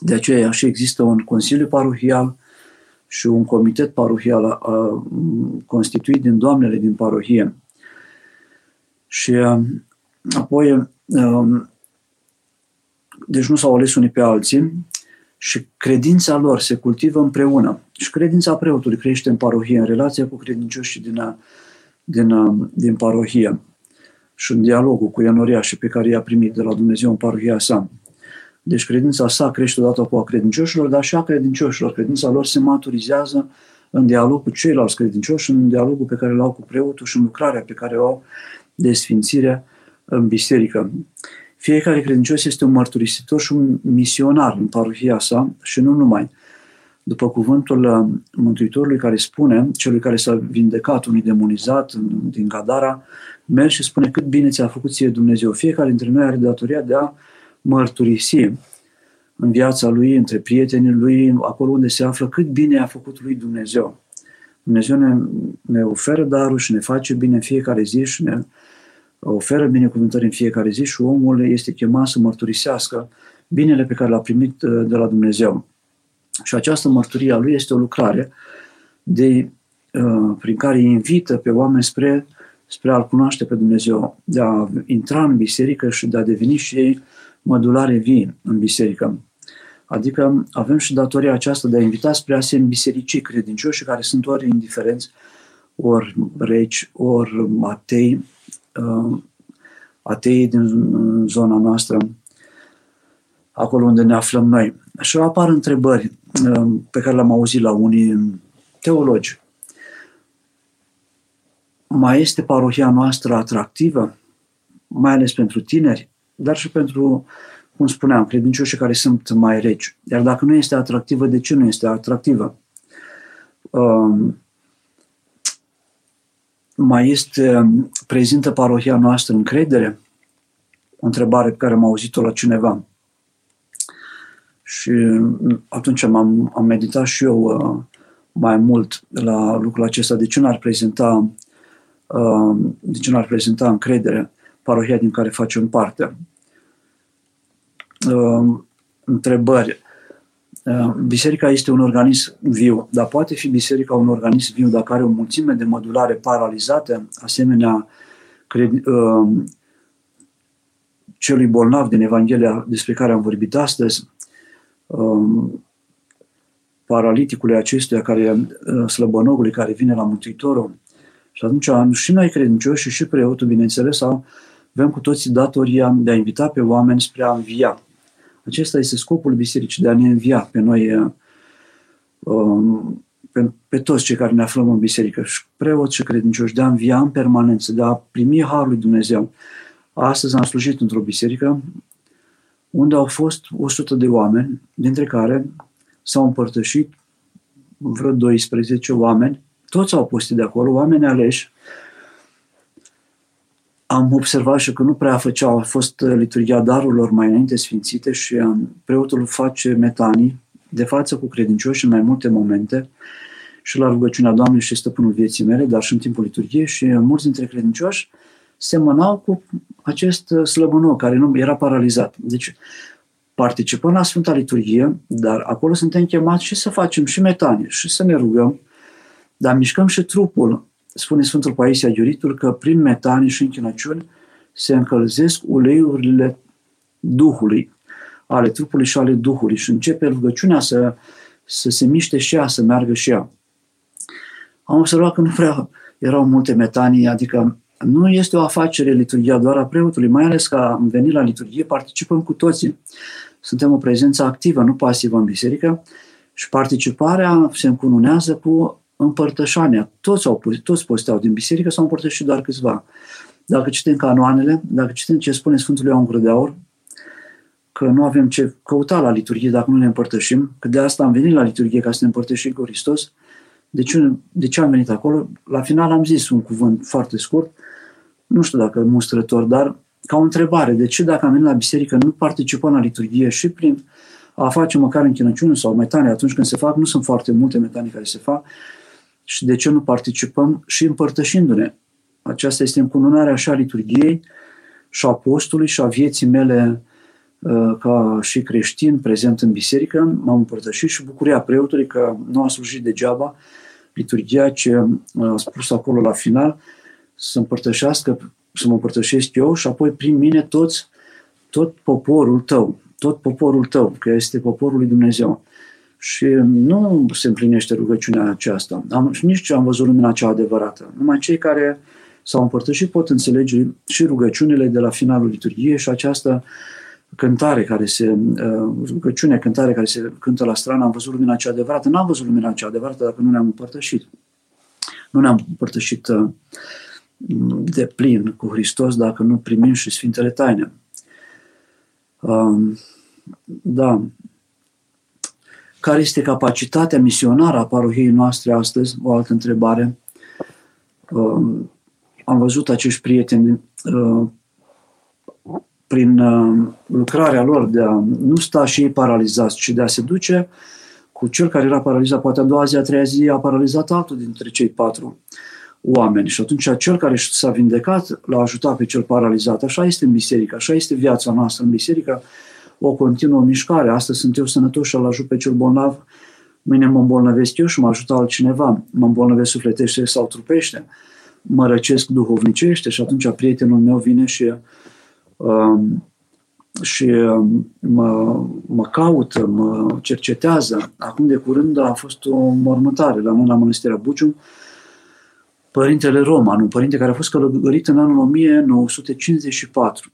De aceea și există un consiliu parohial, și un comitet parohial a, a, constituit din doamnele din parohie. Și a, apoi, a, deci nu s-au ales unii pe alții și credința lor se cultivă împreună. Și credința preotului crește în parohie, în relația cu credincioșii din, a, din, a, din parohie și în dialogul cu enoriașii pe care i-a primit de la Dumnezeu în parohia sa. Deci credința sa crește odată cu a credincioșilor, dar și a credincioșilor. Credința lor se maturizează în dialog cu ceilalți credincioși, în dialogul pe care îl au cu preotul și în lucrarea pe care o au de sfințire în biserică. Fiecare credincios este un mărturisitor și un misionar în parohia sa și nu numai. După cuvântul uh, Mântuitorului care spune, celui care s-a vindecat, unui demonizat din Gadara, merge și spune cât bine ți-a făcut ție Dumnezeu. Fiecare dintre noi are datoria de a mărturisi în viața lui, între prietenii lui, acolo unde se află, cât bine a făcut lui Dumnezeu. Dumnezeu ne, ne oferă darul și ne face bine în fiecare zi și ne oferă binecuvântări în fiecare zi și omul este chemat să mărturisească binele pe care l-a primit uh, de la Dumnezeu. Și această mărturie a lui este o lucrare de, uh, prin care îi invită pe oameni spre, spre a-L cunoaște pe Dumnezeu, de a intra în biserică și de a deveni și ei mădulare vii în biserică. Adică avem și datoria aceasta de a invita spre a se îmbiserici credincioși care sunt ori indiferenți, ori reci, ori atei, uh, atei din zona noastră, acolo unde ne aflăm noi. Și apar întrebări uh, pe care le-am auzit la unii teologi. Mai este parohia noastră atractivă, mai ales pentru tineri? dar și pentru, cum spuneam, credincioșii care sunt mai reci. Iar dacă nu este atractivă, de ce nu este atractivă? Um, mai este prezintă parohia noastră încredere? O întrebare pe care am auzit-o la cineva. Și atunci am, am meditat și eu uh, mai mult la lucrul acesta. De ce n-ar prezenta, uh, de ce n-ar prezenta încredere? parohia din care facem parte. Ehm, întrebări. Uh, biserica este un organism viu, dar poate fi biserica un organism viu dacă are o mulțime de modulare paralizate, asemenea cred, uh, celui bolnav din Evanghelia despre care am vorbit astăzi, uh, paraliticului acestuia, care, uh, slăbănogului care vine la Mântuitorul. Și atunci și noi credincioși și preotul, bineînțeles, avem cu toții datoria de a invita pe oameni spre a învia. Acesta este scopul bisericii, de a ne învia pe noi, uh, um, pe, pe toți cei care ne aflăm în biserică, și preoți și credincioși, de a învia în permanență, de a primi Harul lui Dumnezeu. Astăzi am slujit într-o biserică unde au fost 100 de oameni, dintre care s-au împărtășit vreo 12 oameni, toți au postit de acolo, oameni aleși. Am observat și că nu prea făceau, a fost liturgia darurilor mai înainte sfințite și um, preotul face metanii de față cu credincioși în mai multe momente și la rugăciunea Doamnei și Stăpânul vieții mele, dar și în timpul liturgiei și mulți dintre credincioși semănau cu acest slăbănou care nu era paralizat. Deci participăm la Sfânta Liturghie, dar acolo suntem chemați și să facem și metanie, și să ne rugăm, dar mișcăm și trupul. Spune Sfântul Paisia Iuritul că prin metanie și închinăciuni se încălzesc uleiurile Duhului, ale trupului și ale Duhului și începe rugăciunea să, să se miște și ea, să meargă și ea. Am observat că nu prea erau multe metanii, adică nu este o afacere liturgia doar a preotului, mai ales că am venit la liturgie, participăm cu toții. Suntem o prezență activă, nu pasivă în biserică și participarea se încununează cu împărtășania. Toți, au, toți posteau din biserică, s-au împărtășit doar câțiva. Dacă citim canoanele, dacă citim ce spune Sfântul Ioan Gură de Aur, că nu avem ce căuta la liturghie dacă nu ne împărtășim, că de asta am venit la liturghie ca să ne împărtășim cu Hristos, de ce, de ce am venit acolo? La final am zis un cuvânt foarte scurt, nu știu dacă mustrător, dar ca o întrebare, de ce dacă am venit la biserică nu participăm la liturghie și prin a face măcar închinăciune sau metane atunci când se fac, nu sunt foarte multe metane care se fac, și de ce nu participăm și împărtășindu-ne. Aceasta este încununarea așa a liturgiei și a postului și a vieții mele uh, ca și creștin prezent în biserică, m-am împărtășit și bucuria preotului că nu a slujit degeaba liturgia ce uh, a spus acolo la final, să împărtășească, să mă împărtășesc eu și apoi prin mine toți, tot poporul tău, tot poporul tău, că este poporul lui Dumnezeu. Și nu se împlinește rugăciunea aceasta. Am, și nici am văzut lumina cea adevărată. Numai cei care s-au împărtășit pot înțelege și rugăciunile de la finalul liturgiei și această cântare care se, uh, rugăciune, cântare care se cântă la strană, am văzut lumina cea adevărată. N-am văzut lumina cea adevărată dacă nu ne-am împărtășit. Nu ne-am împărtășit uh, de plin cu Hristos dacă nu primim și Sfintele Taine. Um, da. Care este capacitatea misionară a parohiei noastre astăzi? O altă întrebare. Um, am văzut acești prieteni uh, prin uh, lucrarea lor de a nu sta și ei paralizați, ci de a se duce cu cel care era paralizat, poate a doua zi, a treia zi, a paralizat altul dintre cei patru oameni. Și atunci cel care s-a vindecat l-a ajutat pe cel paralizat. Așa este în biserică, așa este viața noastră în biserică, o continuă mișcare. Astăzi sunt eu sănătos și îl ajut pe cel bolnav, mâine mă îmbolnăvesc eu și mă ajută altcineva. Mă îmbolnăvesc sufletește sau trupește, mă răcesc duhovnicește și atunci prietenul meu vine și um, și um, mă, mă caută, mă cercetează. Acum de curând a fost o mormântare la noi la Mănăstirea Bucium, Părintele Roman, un părinte care a fost călătorit în anul 1954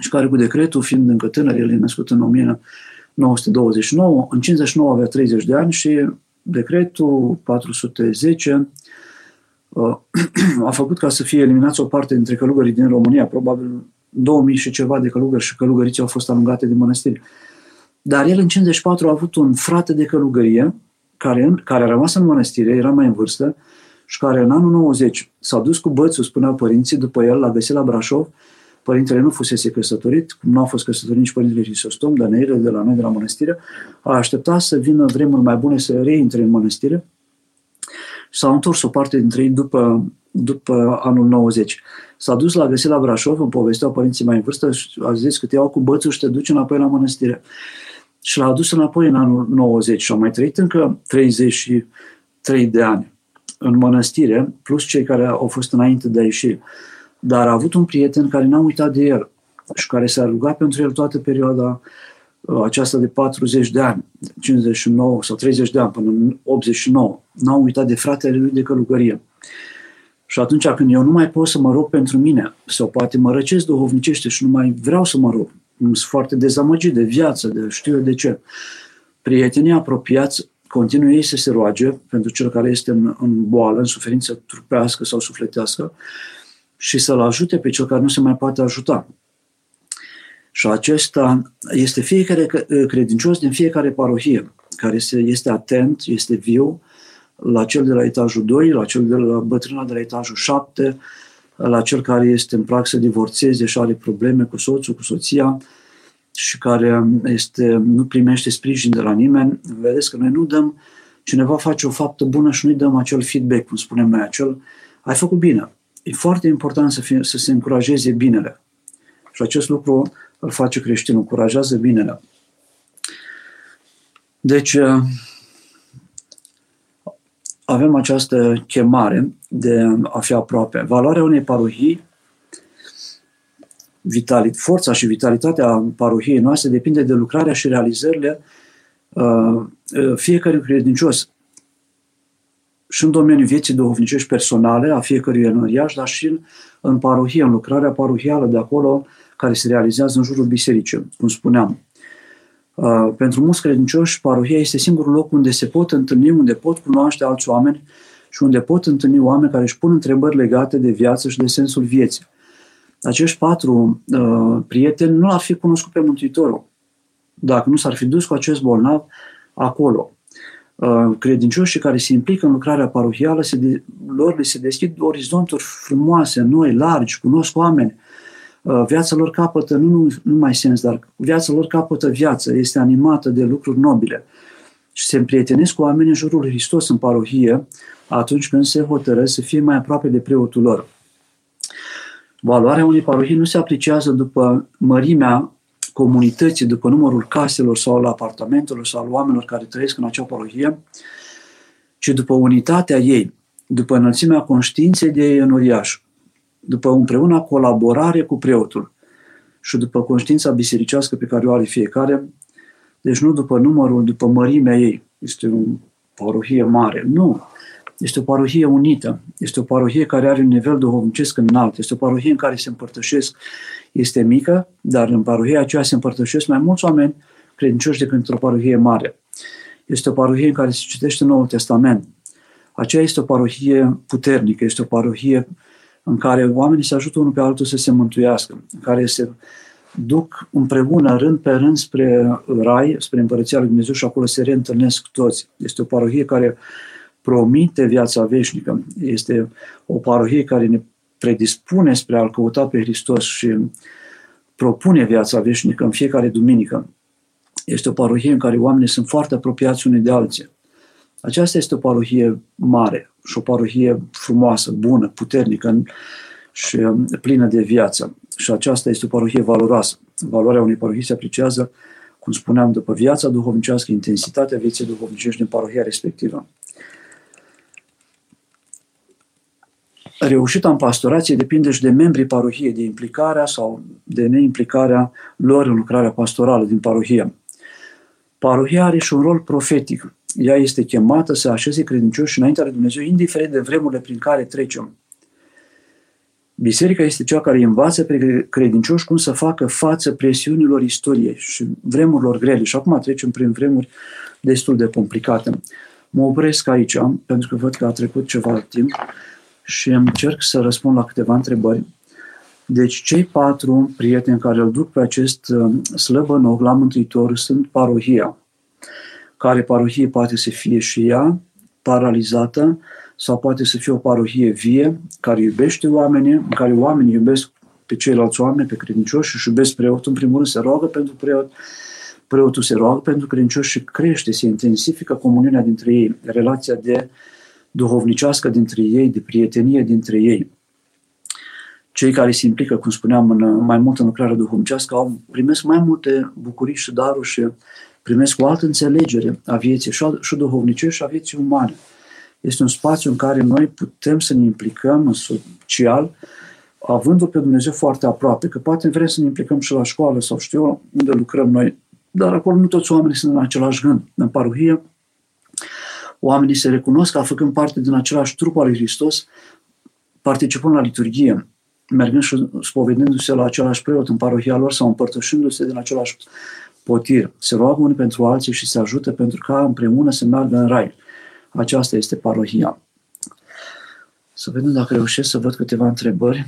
și care cu decretul, fiind încă tânăr, el e născut în 1929, în 59 avea 30 de ani și decretul 410 uh, a făcut ca să fie eliminați o parte dintre călugării din România, probabil 2000 și ceva de călugări și călugăriți au fost alungate din mănăstiri. Dar el în 54 a avut un frate de călugărie care, care a rămas în mănăstire, era mai în vârstă, și care în anul 90 s-a dus cu bățul, spuneau părinții, după el l-a găsit la Brașov, părintele nu fusese căsătorit, cum nu a fost căsătorit nici părintele Hristostom, dar Neire de la noi, de la mănăstire, a așteptat să vină vremuri mai bune să reintre în mănăstire s-au întors o parte dintre ei după, după anul 90. S-a dus la găsit la Brașov, îmi povesteau părinții mai în vârstă și a zis că te iau cu bățul și te duci înapoi la mănăstire. și l-a adus înapoi în anul 90 și a mai trăit încă 33 de ani în mănăstire, plus cei care au fost înainte de a ieși. Dar a avut un prieten care n-a uitat de el și care s-a rugat pentru el toată perioada uh, aceasta de 40 de ani, 59 sau 30 de ani până în 89. N-a uitat de fratele lui de călugărie. Și atunci când eu nu mai pot să mă rog pentru mine, sau poate mă răcesc duhovnicește și nu mai vreau să mă rog, sunt foarte dezamăgit de viață, de știu eu de ce, prietenii apropiați continuă ei să se roage pentru cel care este în, în boală, în suferință trupească sau sufletească și să-l ajute pe cel care nu se mai poate ajuta. Și acesta este fiecare credincios din fiecare parohie, care este, este atent, este viu la cel de la etajul 2, la cel de la bătrâna de la etajul 7, la cel care este în prag să divorțeze și are probleme cu soțul, cu soția și care este, nu primește sprijin de la nimeni. Vedeți că noi nu dăm, cineva face o faptă bună și nu-i dăm acel feedback, cum spunem noi, acel ai făcut bine. E foarte important să, fie, să se încurajeze binele. Și acest lucru îl face creștinul, încurajează binele. Deci, avem această chemare de a fi aproape. Valoarea unei parohii, vitalit, forța și vitalitatea parohiei noastre depinde de lucrarea și realizările uh, uh, fiecărui credincios și în domeniul vieții duhovnicești personale a fiecărui enoriaș, dar și în, în parohie, în lucrarea parohială de acolo care se realizează în jurul bisericii, cum spuneam. Uh, pentru mulți credincioși, parohia este singurul loc unde se pot întâlni, unde pot cunoaște alți oameni și unde pot întâlni oameni care își pun întrebări legate de viață și de sensul vieții. Acești patru uh, prieteni nu l-ar fi cunoscut pe Mântuitorul dacă nu s-ar fi dus cu acest bolnav acolo. Uh, credincioșii care se implică în lucrarea parohială, se de, lor le se deschid orizonturi frumoase, noi, largi, cunosc oameni, Uh, viața lor capătă nu, nu numai sens, dar viața lor capătă viață, este animată de lucruri nobile. Și se împrietenesc cu oamenii în jurul lui Hristos în parohie atunci când se hotărăsc să fie mai aproape de preotul lor. Valoarea unei parohii nu se apreciază după mărimea comunității, după numărul caselor sau al apartamentelor sau al oamenilor care trăiesc în acea parohie, ci după unitatea ei, după înălțimea conștiinței de ei în uriaș după împreună colaborare cu preotul și după conștiința bisericească pe care o are fiecare, deci nu după numărul, după mărimea ei. Este o parohie mare. Nu. Este o parohie unită. Este o parohie care are un nivel duhovnicesc înalt. Este o parohie în care se împărtășesc. Este mică, dar în parohia aceea se împărtășesc mai mulți oameni credincioși decât într-o parohie mare. Este o parohie în care se citește Noul Testament. Aceea este o parohie puternică, este o parohie în care oamenii se ajută unul pe altul să se mântuiască, în care se duc împreună, rând pe rând, spre rai, spre Împărăția Lui Dumnezeu și acolo se reîntâlnesc toți. Este o parohie care promite viața veșnică. Este o parohie care ne predispune spre a-L căuta pe Hristos și propune viața veșnică în fiecare duminică. Este o parohie în care oamenii sunt foarte apropiați unii de alții. Aceasta este o parohie mare și o parohie frumoasă, bună, puternică și um, plină de viață. Și aceasta este o parohie valoroasă. Valoarea unei parohii se apreciază, cum spuneam, după viața duhovnicească, intensitatea vieții duhovnicești din parohia respectivă. Reușita în pastorație depinde și de membrii parohiei, de implicarea sau de neimplicarea lor în lucrarea pastorală din parohie. Parohia are și un rol profetic ea este chemată să așeze credincioși înaintea lui Dumnezeu, indiferent de vremurile prin care trecem. Biserica este cea care învață pe credincioși cum să facă față presiunilor istoriei și vremurilor grele. Și acum trecem prin vremuri destul de complicate. Mă opresc aici, pentru că văd că a trecut ceva timp și încerc să răspund la câteva întrebări. Deci cei patru prieteni care îl duc pe acest uh, slăbănoc la Mântuitor sunt parohia, care parohie poate să fie și ea paralizată sau poate să fie o parohie vie care iubește oamenii, în care oamenii iubesc pe ceilalți oameni, pe credincioși și iubesc preotul. În primul rând se roagă pentru preot, preotul se roagă pentru credincioși și crește, se intensifică comuniunea dintre ei, relația de duhovnicească dintre ei, de prietenie dintre ei. Cei care se implică, cum spuneam, în, mai mult în lucrarea duhovnicească au primesc mai multe bucurii și daruri și primesc o altă înțelegere a vieții și, și duhovnicești și a vieții umane. Este un spațiu în care noi putem să ne implicăm în social, avându-l pe Dumnezeu foarte aproape, că poate vrem să ne implicăm și la școală sau știu eu unde lucrăm noi, dar acolo nu toți oamenii sunt în același gând. În parohie, oamenii se recunosc ca făcând parte din același trup al lui Hristos, participând la liturghie, mergând și spovedindu-se la același preot în parohia lor sau împărtășindu-se din același potir. Se roagă unii pentru alții și se ajută pentru ca împreună să meargă în rai. Aceasta este parohia. Să vedem dacă reușesc să văd câteva întrebări.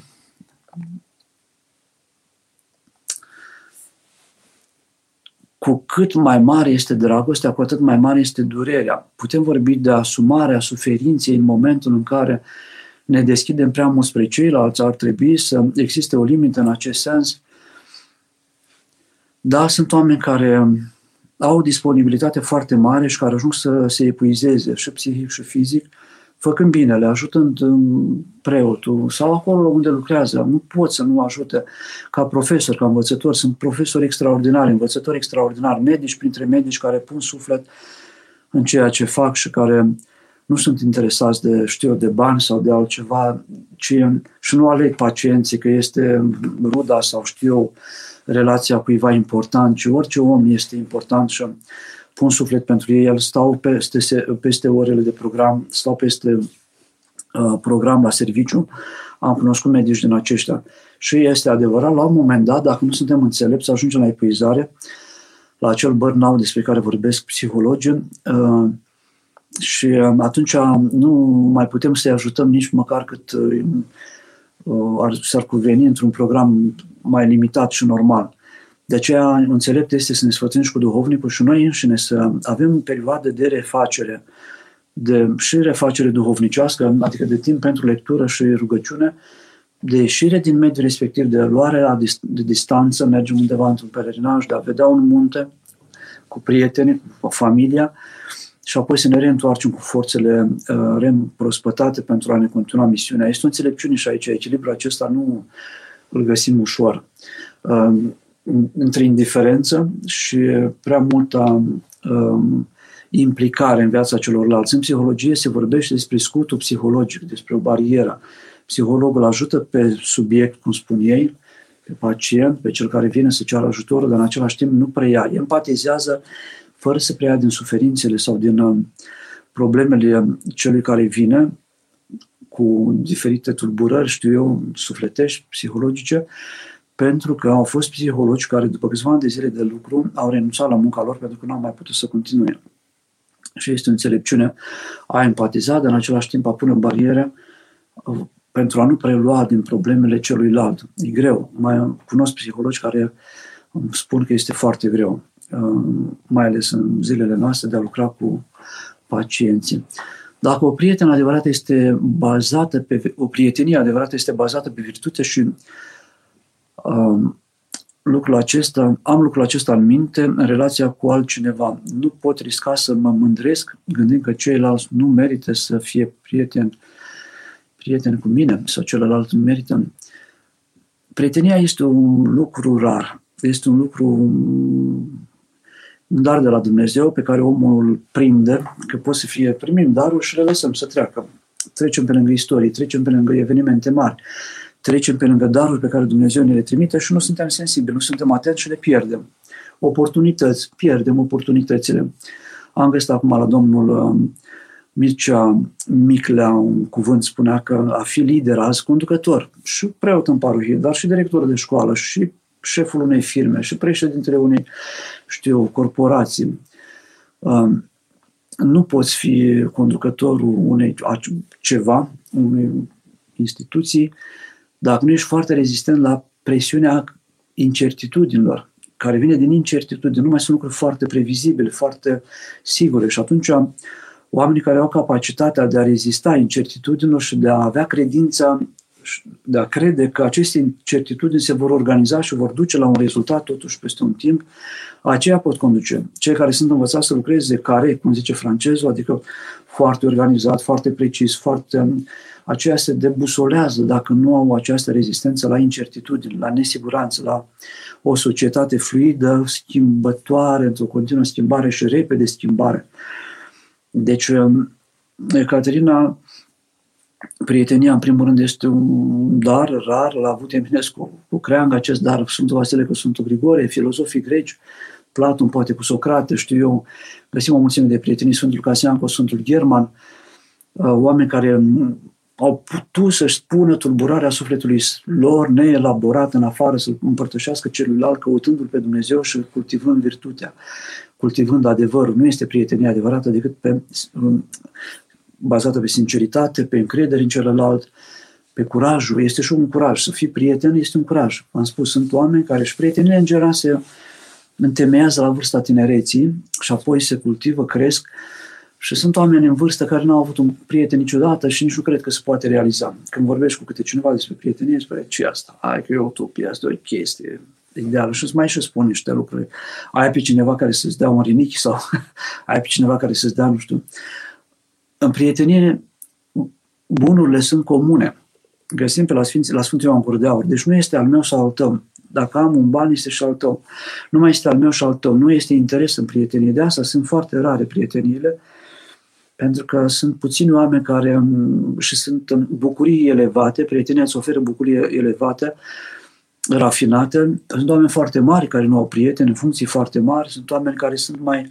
Cu cât mai mare este dragostea, cu atât mai mare este durerea. Putem vorbi de asumarea suferinței în momentul în care ne deschidem prea mult spre ceilalți, ar trebui să existe o limită în acest sens. Da, sunt oameni care au o disponibilitate foarte mare și care ajung să se epuizeze și psihic și fizic, făcând binele, ajutând preotul sau acolo unde lucrează. Nu pot să nu ajute ca profesor, ca învățător. Sunt profesori extraordinari, învățători extraordinari, medici printre medici care pun suflet în ceea ce fac și care nu sunt interesați de, știu de bani sau de altceva, ci și nu aleg pacienții că este ruda sau știu eu, relația cuiva important, ci orice om este important și pun suflet pentru ei, el stau peste, peste orele de program, stau peste uh, program la serviciu, am cunoscut medici din aceștia. Și este adevărat, la un moment dat, dacă nu suntem înțelepți, ajungem la epuizare, la acel burnout despre care vorbesc psihologii, uh, și atunci nu mai putem să-i ajutăm nici măcar cât uh, ar, s-ar cuveni într-un program mai limitat și normal. De aceea, înțelept este să ne sfățim și cu duhovnicul și noi înșine să avem perioade de refacere, de și refacere duhovnicească, adică de timp pentru lectură și rugăciune, de ieșire din mediul respectiv, de luare de distanță, mergem undeva într-un pelerinaj, de a vedea un munte cu prietenii, cu familia și apoi să ne reîntoarcem cu forțele uh, reîmprospătate pentru a ne continua misiunea. Este o înțelepciune și aici, echilibrul acesta nu îl găsim ușor. Uh, între indiferență și prea multă um, implicare în viața celorlalți. În psihologie se vorbește despre scutul psihologic, despre o barieră. Psihologul ajută pe subiect, cum spun ei, pe pacient, pe cel care vine să ceară ajutor, dar în același timp nu preia. Empatizează fără să preia din suferințele sau din um, problemele celui care vine cu diferite tulburări, știu eu, sufletești, psihologice, pentru că au fost psihologi care, după câțiva ani de zile de lucru, au renunțat la munca lor pentru că nu au mai putut să continue. Și este o înțelepciune a empatiza, dar în același timp a pune bariere uh, pentru a nu prelua din problemele celuilalt. E greu. Mai cunosc psihologi care îmi spun că este foarte greu, uh, mai ales în zilele noastre, de a lucra cu pacienții. Dacă o prietenă adevărată este bazată pe, o prietenie adevărată este bazată pe virtute și lucrul acesta, am lucrul acesta în minte în relația cu altcineva. Nu pot risca să mă mândresc gândind că ceilalți nu merită să fie prieten, prieten cu mine sau celălalt nu merită. Prietenia este un lucru rar, este un lucru un dar de la Dumnezeu pe care omul îl prinde, că poate să fie primim darul și le lăsăm să treacă. Trecem pe lângă istorie, trecem pe lângă evenimente mari trecem pe lângă daruri pe care Dumnezeu ne le trimite și nu suntem sensibili, nu suntem atenți și le pierdem. Oportunități, pierdem oportunitățile. Am găsit acum la domnul um, Mircea Miclea un cuvânt, spunea că a fi lider azi, conducător, și preot în parohie, dar și director de școală, și șeful unei firme, și președintele unei, știu, corporații. Um, nu poți fi conducătorul unei ceva, unei instituții, dacă nu ești foarte rezistent la presiunea incertitudinilor, care vine din incertitudine, nu mai sunt lucruri foarte previzibile, foarte sigure. Și atunci oamenii care au capacitatea de a rezista incertitudinilor și de a avea credința de a crede că aceste incertitudini se vor organiza și vor duce la un rezultat totuși peste un timp, aceia pot conduce. Cei care sunt învățați să lucreze care, cum zice francezul, adică foarte organizat, foarte precis, foarte... Aceia se debusolează dacă nu au această rezistență la incertitudini, la nesiguranță, la o societate fluidă, schimbătoare, într-o continuă schimbare și repede schimbare. Deci, Caterina prietenia, în primul rând, este un dar rar, l-a avut Eminescu cu Creang, acest dar, Sfântul Vasile cu Sfântul Grigore, filozofii greci, Platon, poate cu Socrate, știu eu, găsim o mulțime de prietenii, Sfântul Casian cu Sfântul German, uh, oameni care au putut să-și spună tulburarea sufletului lor neelaborat în afară, să împărtășească celuilalt, căutându-L pe Dumnezeu și cultivând virtutea, cultivând adevărul. Nu este prietenie adevărată decât pe bazată pe sinceritate, pe încredere în celălalt, pe curajul. Este și un curaj. Să fii prieten este un curaj. Am spus, sunt oameni care și prietenile în general se întemeiază la vârsta tinereții și apoi se cultivă, cresc și sunt oameni în vârstă care nu au avut un prieten niciodată și nici nu cred că se poate realiza. Când vorbești cu câte cineva despre prietenie, spune ce asta? Ai că e o utopie, asta e o chestie ideală și îți mai și spun niște lucruri. Ai pe cineva care să-ți dea un rinichi sau ai pe cineva care să-ți dea, nu știu, în prietenie, bunurile sunt comune. Găsim pe la, Sfinții, la Sfântul Ioan Gură de Aur. Deci nu este al meu sau al tău. Dacă am un ban, este și al tău. Nu mai este al meu și al tău. Nu este interes în prietenie. De asta sunt foarte rare prieteniile, pentru că sunt puțini oameni care și sunt în bucurii elevate, prietenia îți oferă bucurii elevate, rafinate. Sunt oameni foarte mari care nu au prieteni, în funcții foarte mari, sunt oameni care sunt mai uh,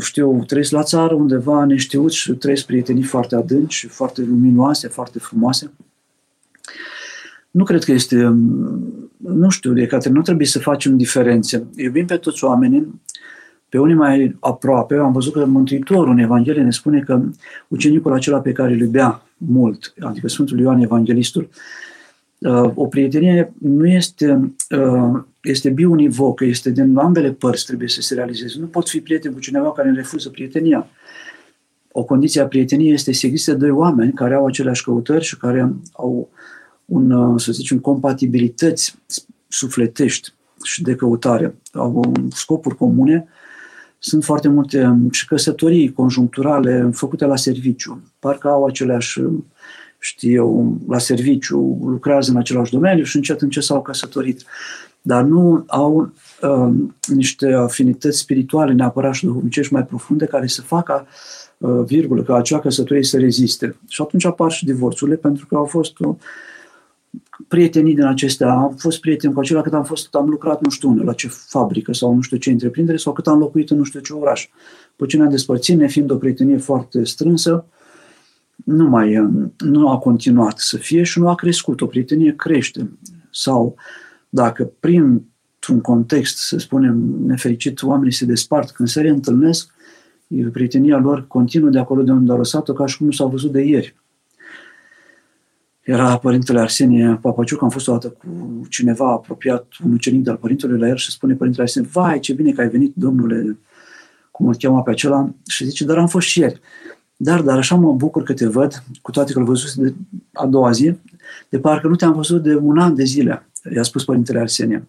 știu, trăiesc la țară undeva neștiuți și trăiesc prietenii foarte adânci, foarte luminoase, foarte frumoase. Nu cred că este, nu știu, de către nu trebuie să facem diferențe. Iubim pe toți oamenii, pe unii mai aproape, am văzut că Mântuitorul în Evanghelie ne spune că ucenicul acela pe care îl iubea mult, adică Sfântul Ioan Evanghelistul, uh, o prietenie nu este uh, este biunivocă, este din ambele părți trebuie să se realizeze. Nu pot fi prieten cu cineva care îmi refuză prietenia. O condiție a prieteniei este să existe doi oameni care au aceleași căutări și care au un, să zicem, compatibilități sufletești și de căutare, au scopuri comune. Sunt foarte multe și căsătorii conjuncturale făcute la serviciu. Parcă au aceleași, știu, la serviciu, lucrează în același domeniu și încet încet s-au căsătorit dar nu au uh, niște afinități spirituale neapărat și duhovnicești mai profunde care să facă uh, virgulă, ca acea căsătorie să reziste. Și atunci apar și divorțurile pentru că au fost uh, prietenii din acestea, am fost prieten cu acela cât am fost, am lucrat nu știu unde, la ce fabrică sau nu știu ce întreprindere sau cât am locuit în nu știu ce oraș. După ce ne-am despărțit, ne fiind o prietenie foarte strânsă, nu mai uh, nu a continuat să fie și nu a crescut. O prietenie crește. Sau uh, dacă printr-un context, să spunem, nefericit, oamenii se despart, când se reîntâlnesc, prietenia lor continuă de acolo de unde au lăsat-o, ca și cum nu s-au văzut de ieri. Era părintele Arsenie Papaciuc, am fost o dată cu cineva apropiat, un ucenic de-al părintelui la el și spune părintele Arsenie, vai, ce bine că ai venit, domnule, cum îl cheamă pe acela, și zice, dar am fost și ieri. Dar, dar așa mă bucur că te văd, cu toate că îl văzut de a doua zi, de parcă nu te-am văzut de un an de zile i-a spus Părintele Arsenie.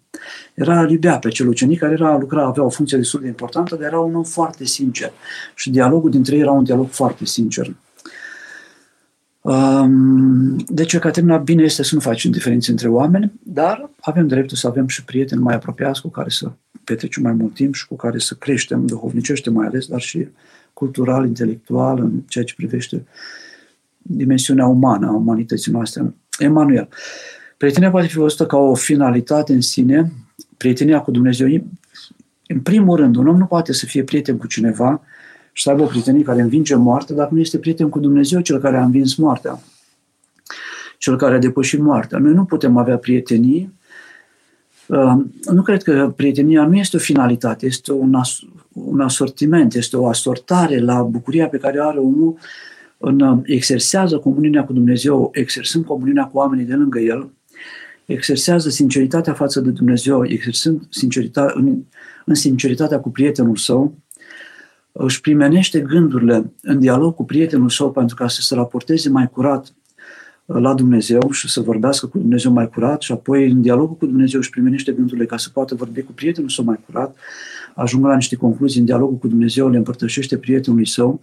Era, iubea pe cel ucenic care era, lucra, avea o funcție destul de importantă, dar era un om foarte sincer. Și dialogul dintre ei era un dialog foarte sincer. Deci, Caterina, bine este să nu facem diferențe între oameni, dar avem dreptul să avem și prieteni mai apropiați cu care să petrecem mai mult timp și cu care să creștem duhovnicește mai ales, dar și cultural, intelectual, în ceea ce privește dimensiunea umană a umanității noastre. Emanuel. Prietenia poate fi văzută ca o finalitate în sine, prietenia cu Dumnezeu. În primul rând, un om nu poate să fie prieten cu cineva și să aibă o prietenie care învinge moartea, dacă nu este prieten cu Dumnezeu, cel care a învins moartea, cel care a depășit moartea. Noi nu putem avea prietenii. Uh, nu cred că prietenia nu este o finalitate, este un, as- un asortiment, este o asortare la bucuria pe care o are omul în uh, exersează comuniunea cu Dumnezeu, exersând comuniunea cu oamenii de lângă el, exersează sinceritatea față de Dumnezeu, exersând sinceritatea, în, în sinceritatea cu prietenul său, își primenește gândurile în dialog cu prietenul său pentru ca să se raporteze mai curat la Dumnezeu și să vorbească cu Dumnezeu mai curat și apoi în dialogul cu Dumnezeu își primește gândurile ca să poată vorbi cu prietenul său mai curat, ajungă la niște concluzii în dialogul cu Dumnezeu, le împărtășește prietenului său.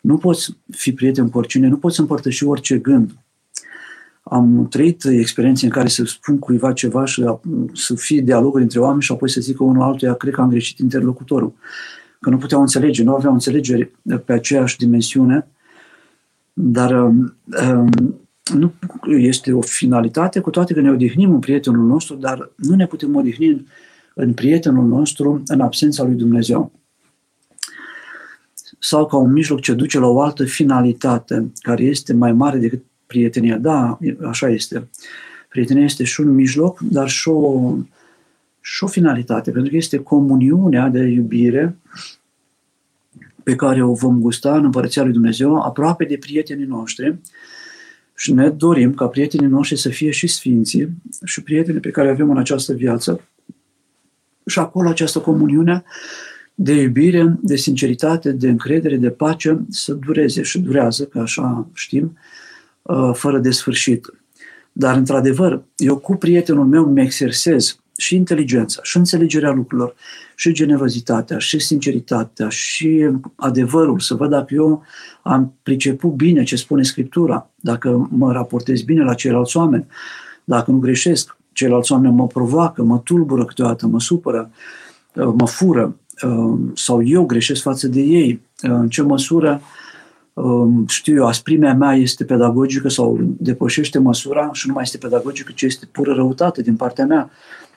Nu poți fi prieten cu oricine, nu poți împărtăși orice gând. Am trăit experiențe în care să spun cuiva ceva și să fie dialoguri între oameni și apoi să zică unul altuia, cred că am greșit interlocutorul. Că nu puteau înțelege, nu aveau înțelegere pe aceeași dimensiune, dar um, um nu este o finalitate, cu toate că ne odihnim în prietenul nostru, dar nu ne putem odihni în, în prietenul nostru în absența lui Dumnezeu. Sau ca un mijloc ce duce la o altă finalitate, care este mai mare decât prietenia. Da, așa este. Prietenia este și un mijloc, dar și o, și o finalitate, pentru că este comuniunea de iubire pe care o vom gusta în Împărăția lui Dumnezeu, aproape de prietenii noștri, și ne dorim ca prietenii noștri să fie și sfinții și prietenii pe care avem în această viață. Și acolo această comuniune de iubire, de sinceritate, de încredere, de pace să dureze și durează, că așa știm, uh, fără de sfârșit. Dar, într-adevăr, eu cu prietenul meu mi exersez și inteligența, și înțelegerea lucrurilor, și generozitatea, și sinceritatea, și adevărul, să văd dacă eu am priceput bine ce spune Scriptura, dacă mă raportez bine la ceilalți oameni, dacă nu greșesc, ceilalți oameni mă provoacă, mă tulbură câteodată, mă supără, mă fură, sau eu greșesc față de ei, în ce măsură știu eu, asprimea mea este pedagogică sau depășește măsura și nu mai este pedagogică, ci este pură răutate din partea mea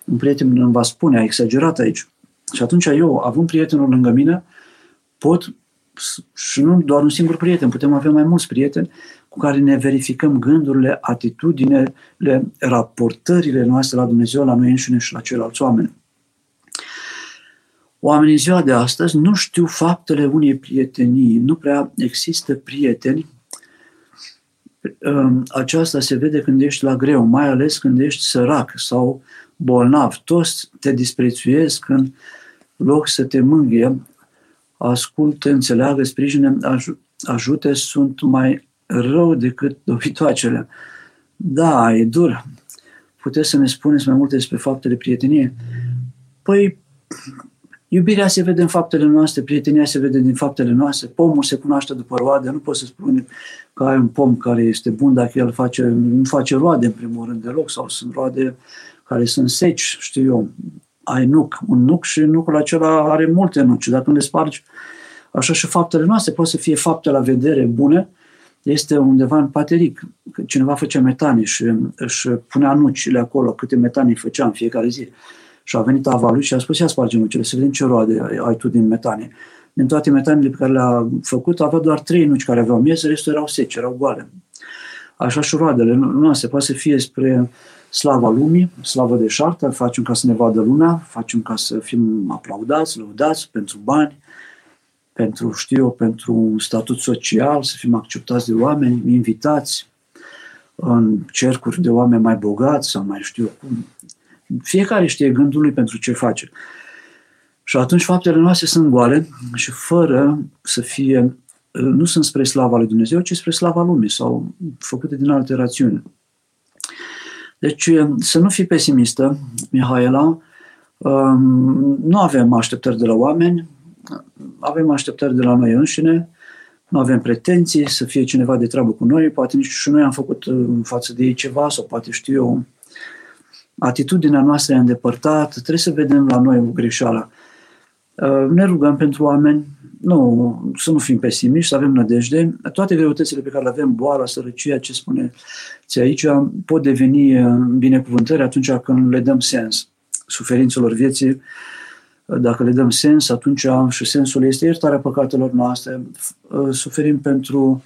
un prieten îmi va spune, a exagerat aici. Și atunci eu, având prietenul lângă mine, pot, și nu doar un singur prieten, putem avea mai mulți prieteni cu care ne verificăm gândurile, atitudinile, raportările noastre la Dumnezeu, la noi înșine și la ceilalți oameni. Oamenii în ziua de astăzi nu știu faptele unei prietenii, nu prea există prieteni. Aceasta se vede când ești la greu, mai ales când ești sărac sau bolnav, toți te disprețuiesc în loc să te mângâie, ascultă, înțeleagă, sprijine, aj- ajute, sunt mai rău decât dobitoacele. Da, e dur. Puteți să ne spuneți mai multe despre faptele prieteniei? Păi, iubirea se vede în faptele noastre, prietenia se vede din faptele noastre, pomul se cunoaște după roade, nu poți să spui că ai un pom care este bun dacă el face, nu face roade în primul rând deloc, sau sunt roade care sunt seci, știu eu, ai nuc, un nuc și nucul acela are multe nuci. Dacă nu le spargi, așa și faptele noastre pot să fie fapte la vedere bune, este undeva în pateric. Cineva făcea metanii și își punea nucile acolo, câte metanii făcea în fiecare zi. Și a venit ava lui și a spus, ia sparge nucile, să vedem ce roade ai tu din metanie. Din toate metanile pe care le-a făcut, avea doar trei nuci care aveau miez, restul erau seci, erau goale. Așa și roadele noastre poate să fie spre slava lumii, slavă de șartă, facem ca să ne vadă lumea, facem ca să fim aplaudați, lăudați pentru bani, pentru, știu eu, pentru un statut social, să fim acceptați de oameni, invitați în cercuri de oameni mai bogați sau mai știu eu cum. Fiecare știe gândul lui pentru ce face. Și atunci faptele noastre sunt goale și fără să fie, nu sunt spre slava lui Dumnezeu, ci spre slava lumii sau făcute din alte rațiuni. Deci să nu fii pesimistă, Mihaela, um, nu avem așteptări de la oameni, avem așteptări de la noi înșine, nu avem pretenții să fie cineva de treabă cu noi, poate nici și noi am făcut uh, în față de ei ceva sau poate știu eu, atitudinea noastră e îndepărtată, trebuie să vedem la noi o greșeală. Uh, ne rugăm pentru oameni, nu, să nu fim pesimiști, să avem nădejde. Toate greutățile pe care le avem, boala, sărăcia, ce spune ți aici, pot deveni uh, binecuvântări atunci când le dăm sens suferințelor vieții. Dacă le dăm sens, atunci și sensul este iertarea păcatelor noastre, uh, suferim pentru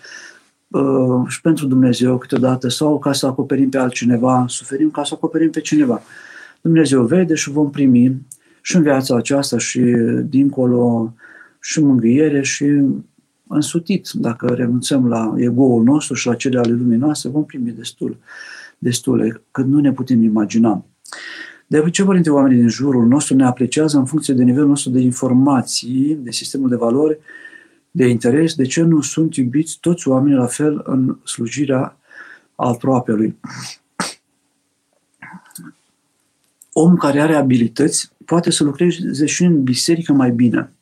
și pentru Dumnezeu câteodată sau ca să acoperim pe altcineva, suferim ca să acoperim pe cineva. Dumnezeu vede și vom primi și în viața aceasta și dincolo și mângâiere și însutit. Dacă renunțăm la ego-ul nostru și la cele ale lumii noastre, vom primi destul, destule, cât nu ne putem imagina. De obicei, părinte, oamenii din jurul nostru ne apreciază în funcție de nivelul nostru de informații, de sistemul de valori, de interes, de ce nu sunt iubiți toți oamenii la fel în slujirea lui. Om care are abilități poate să lucreze și în biserică mai bine.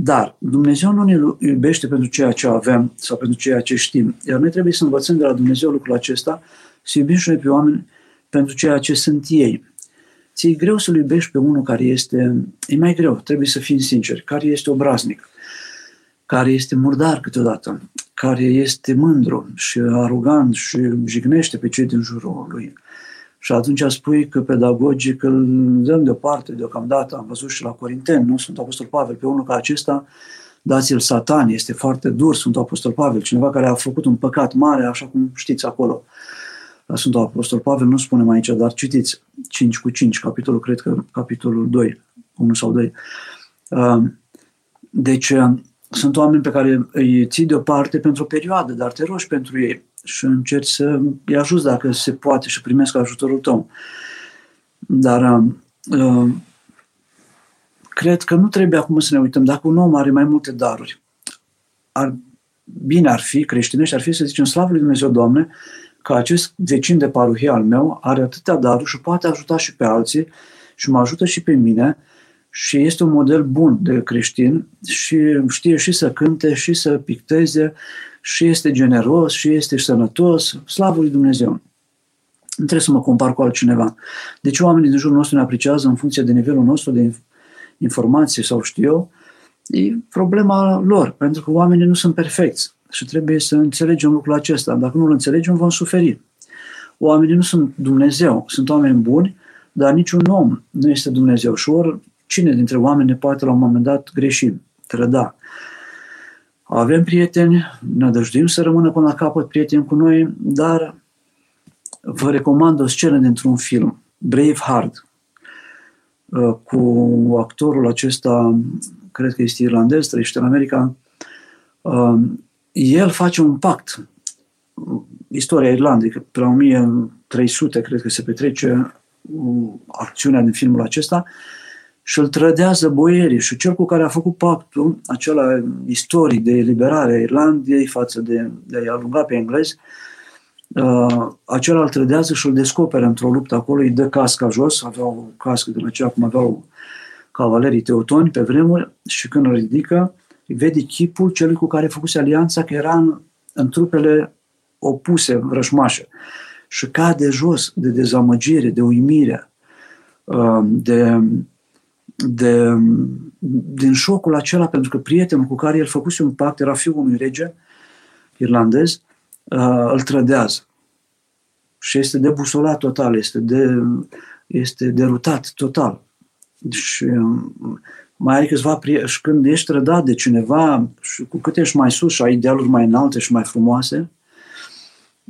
Dar Dumnezeu nu ne iubește pentru ceea ce avem sau pentru ceea ce știm. Iar noi trebuie să învățăm de la Dumnezeu lucrul acesta, să iubim și noi pe oameni pentru ceea ce sunt ei. Ți-e greu să-l iubești pe unul care este, e mai greu, trebuie să fim sinceri, care este obraznic, care este murdar câteodată, care este mândru și arogant și jignește pe cei din jurul lui. Și atunci spui că pedagogic îl dăm deoparte deocamdată. Am văzut și la Corinteni, nu? Sunt Apostol Pavel, pe unul ca acesta, dați-l satan, este foarte dur, sunt Apostol Pavel, cineva care a făcut un păcat mare, așa cum știți acolo. La Sfântul Apostol Pavel nu spunem aici, dar citiți 5 cu 5, capitolul, cred că capitolul 2, 1 sau 2. Deci, sunt oameni pe care îi ții deoparte pentru o perioadă, dar te rogi pentru ei și încerci să îi ajuți dacă se poate și primesc ajutorul tău. Dar uh, cred că nu trebuie acum să ne uităm. Dacă un om are mai multe daruri, ar, bine ar fi, creștinești, ar fi să zicem, slavă lui Dumnezeu, Doamne, că acest vecin de paruhie al meu are atâtea daruri și poate ajuta și pe alții și mă ajută și pe mine și este un model bun de creștin și știe și să cânte și să picteze și este generos și este sănătos, slavă lui Dumnezeu. Nu trebuie să mă compar cu altcineva. Deci oamenii din jurul nostru ne apreciază în funcție de nivelul nostru de informație sau știu eu, e problema lor, pentru că oamenii nu sunt perfecți și trebuie să înțelegem lucrul acesta. Dacă nu îl înțelegem, vom suferi. Oamenii nu sunt Dumnezeu, sunt oameni buni, dar niciun om nu este Dumnezeu. Și ori cine dintre oameni ne poate la un moment dat greși, trăda. Avem prieteni, ne dăjduim să rămână până la capăt prieteni cu noi, dar vă recomand o scenă dintr-un film, Braveheart, uh, cu actorul acesta, cred că este irlandez, trăiește în America, uh, el face un pact. Istoria Irlandei, că pe la 1300, cred că se petrece uh, acțiunea din filmul acesta, și îl trădează boierii și cel cu care a făcut pactul, acela istoric de eliberare a Irlandei față de, de a-i alunga pe englezi, uh, acela îl trădează și îl descoperă într-o luptă acolo, îi dă casca jos, avea o cască din aceea cum aveau cavalerii teutoni pe vremuri și când îl ridică, vede chipul celui cu care făcuse alianța, că era în, în trupele opuse, rășmașe. Și cade jos de dezamăgire, de uimire, uh, de de, din șocul acela, pentru că prietenul cu care el făcuse un pact, era fiul unui rege irlandez, uh, îl trădează. Și este debusolat total, este, de, este derutat total. Și um, mai are câțiva prieteni, și când ești trădat de cineva și cu cât ești mai sus și ai idealuri mai înalte și mai frumoase,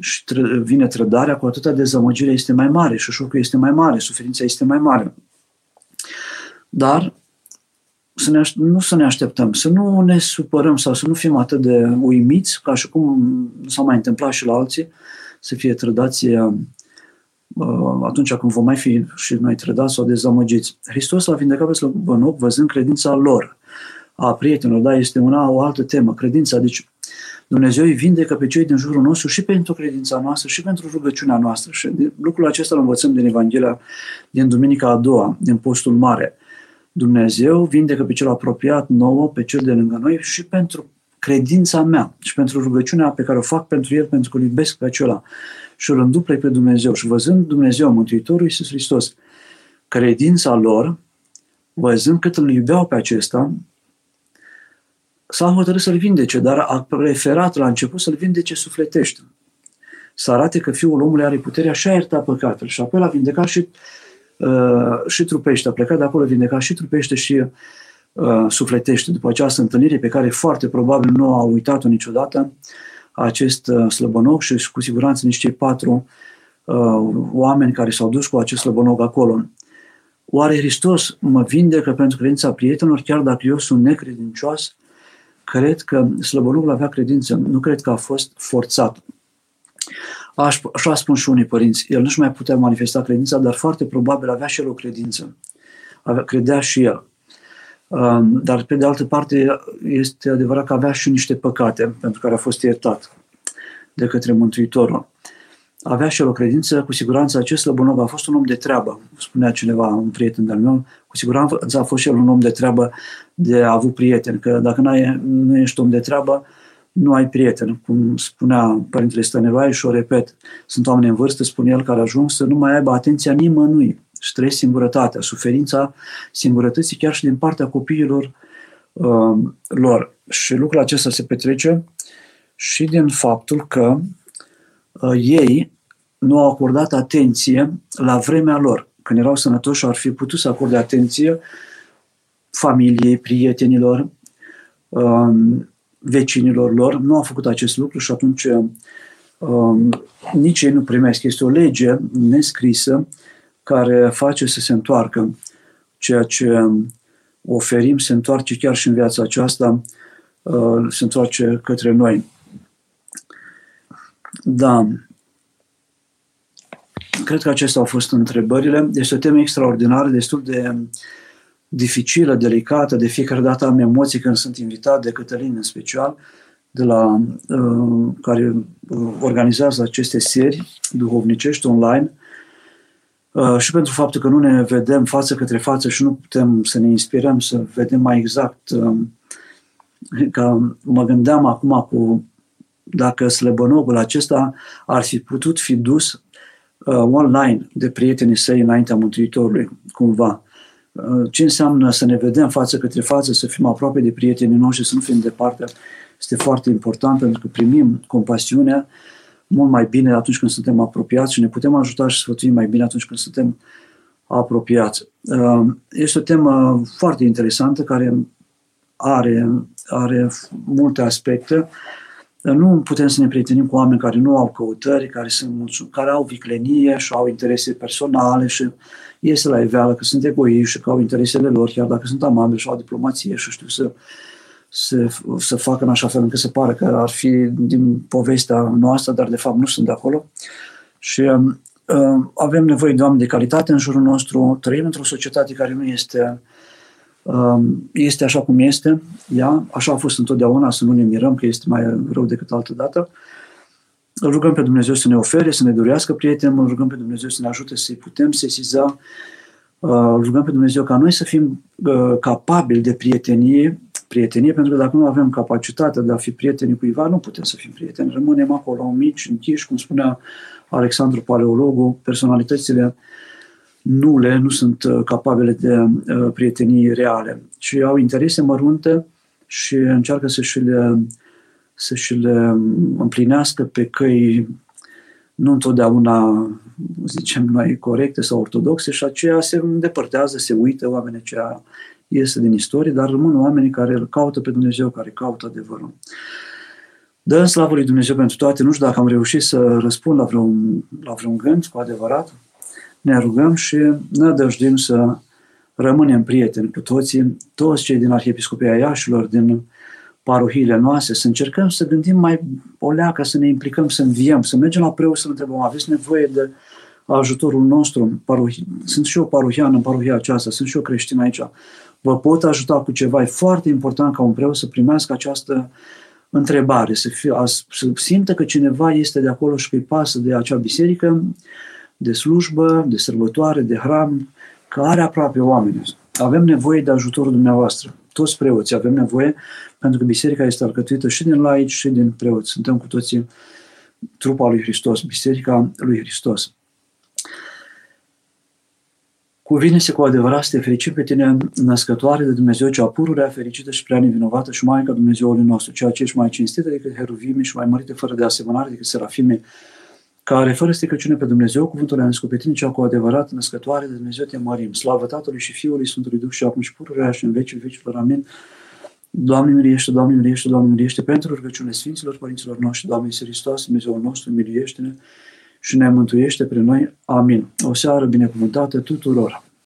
și tră, vine trădarea, cu atâta dezamăgire este mai mare și șocul este mai mare, suferința este mai mare. Dar să ne, nu să ne așteptăm, să nu ne supărăm sau să nu fim atât de uimiți, ca și cum s-a mai întâmplat și la alții, să fie trădați uh, atunci când vom mai fi și noi trădați sau dezamăgiți. Hristos l-a vindecat pe slăbănoc văzând credința lor, a prietenilor, da, este una o altă temă, credința. Deci Dumnezeu îi vindecă pe cei din jurul nostru și pentru credința noastră și pentru rugăciunea noastră. Și lucrul acesta îl învățăm din Evanghelia din Duminica a doua, din Postul Mare. Dumnezeu vindecă pe cel apropiat nouă, pe cel de lângă noi și pentru credința mea și pentru rugăciunea pe care o fac pentru el, pentru că îl iubesc pe acela și îl înduple pe Dumnezeu. Și văzând Dumnezeu, Mântuitorul Iisus Hristos, credința lor, văzând cât îl iubeau pe acesta, s-a hotărât să-l vindece, dar a preferat la început să-l vindece sufletește. Să arate că Fiul omului are puterea și a iertat păcatele. Și apoi l-a vindecat și Uh, și trupește. A plecat de acolo vindecat și trupește și uh, sufletește. După această întâlnire pe care foarte probabil nu a uitat-o niciodată, acest uh, slăbănoc și cu siguranță nici cei patru uh, oameni care s-au dus cu acest slăbănoc acolo. Oare Hristos mă vindecă pentru credința prietenilor, chiar dacă eu sunt necredincios? Cred că slăbănocul avea credință, nu cred că a fost forțat. Aș, așa spun și unii părinți, el nu-și mai putea manifesta credința, dar foarte probabil avea și el o credință. Avea, credea și el. Um, dar pe de altă parte este adevărat că avea și niște păcate pentru care a fost iertat de către Mântuitorul. avea și el o credință, cu siguranță acest slăbănog a fost un om de treabă, spunea cineva, un prieten de-al meu, cu siguranță a fost și el un om de treabă de a avut prieteni, că dacă n-ai, nu ești om de treabă, nu ai prieteni. Cum spunea Părintele Stănevaie și o repet, sunt oameni în vârstă, spune el, care ajung să nu mai aibă atenția nimănui și trăiesc singurătatea, suferința singurătății chiar și din partea copiilor uh, lor. Și lucrul acesta se petrece și din faptul că uh, ei nu au acordat atenție la vremea lor. Când erau sănătoși, ar fi putut să acorde atenție familiei, prietenilor, um, vecinilor lor. Nu au făcut acest lucru și atunci um, nici ei nu primesc. Este o lege nescrisă care face să se întoarcă ceea ce oferim, se întoarce chiar și în viața aceasta, uh, se întoarce către noi. Da. Cred că acestea au fost întrebările. Este o temă extraordinară, destul de dificilă, delicată. De fiecare dată am emoții când sunt invitat de Cătălin în special, de la, uh, care uh, organizează aceste serii duhovnicești online uh, și pentru faptul că nu ne vedem față către față și nu putem să ne inspirăm să vedem mai exact uh, că mă gândeam acum cu dacă slăbănogul acesta ar fi putut fi dus uh, online de prietenii săi înaintea Mântuitorului, cumva. Uh, ce înseamnă să ne vedem față către față, să fim aproape de prietenii noștri, să nu fim departe, este foarte important pentru că primim compasiunea mult mai bine atunci când suntem apropiați și ne putem ajuta și sfătuim mai bine atunci când suntem apropiați. Uh, este o temă foarte interesantă care are, are multe aspecte nu putem să ne prietenim cu oameni care nu au căutări, care, sunt, care au viclenie și au interese personale și iese la iveală că sunt egoiști și că au interesele lor, chiar dacă sunt amabili și au diplomație și știu să, să, să facă în așa fel încât să pară că ar fi din povestea noastră, dar de fapt nu sunt de acolo. Și uh, avem nevoie de oameni de calitate în jurul nostru, trăim într-o societate care nu este uh, Um, este așa cum este, ea, așa a fost întotdeauna, să nu ne mirăm că este mai rău decât altă dată. Îl rugăm pe Dumnezeu să ne ofere, să ne dorească prieteni, îl rugăm pe Dumnezeu să ne ajute să-i putem sesiza, uh, îl rugăm pe Dumnezeu ca noi să fim uh, capabili de prietenie, prietenie, pentru că dacă nu avem capacitatea de a fi prieteni cuiva, nu putem să fim prieteni. Rămânem acolo mici, închiși, cum spunea Alexandru Paleologu, personalitățile uh, nule, nu sunt uh, capabile de uh, prietenii reale, ci au interese mărunte și încearcă să și le, să și le împlinească pe căi nu întotdeauna, zicem noi, corecte sau ortodoxe și aceea se îndepărtează, se uită, oamenii aceia iese din istorie, dar rămân oamenii care îl caută pe Dumnezeu, care caută adevărul. Dă slavă lui Dumnezeu pentru toate. Nu știu dacă am reușit să răspund la vreun, la vreun gând cu adevărat ne rugăm și ne dăjdim să rămânem prieteni cu toții, toți cei din Arhiepiscopia Iașilor, din parohiile noastre, să încercăm să gândim mai o leacă, să ne implicăm, să înviem, să mergem la preot să întrebăm, aveți nevoie de ajutorul nostru? Parohi... Sunt și eu parohian în parohia aceasta, sunt și eu creștin aici. Vă pot ajuta cu ceva? E foarte important ca un preot să primească această întrebare, să, fie, să simtă că cineva este de acolo și că îi pasă de acea biserică, de slujbă, de sărbătoare, de hram, că are aproape oamenii. Avem nevoie de ajutorul dumneavoastră. Toți preoții avem nevoie, pentru că biserica este alcătuită și din laici și din preoți. Suntem cu toții trupa lui Hristos, biserica lui Hristos. Cuvine-se cu adevărat să te fericim pe tine, născătoare de Dumnezeu, cea pururea, fericită și prea nevinovată și Maica Dumnezeului nostru, ceea ce ești mai cinstită decât heruvime și mai mărită fără de asemănare decât serafime, care fără stricăciune pe Dumnezeu, cuvântul a născut pe tine, cea cu adevărat născătoare de Dumnezeu te mărim. Slavă Tatălui și Fiului Sfântului Duh și acum și pururea și în vecii vecilor. Amin. Doamne miliește, Doamne miliește, Doamne miliește, pentru rugăciunile Sfinților Părinților noștri, Doamne Iisus Hristos, Dumnezeul nostru, miliește-ne și ne mântuiește pre noi. Amin. O seară binecuvântată tuturor!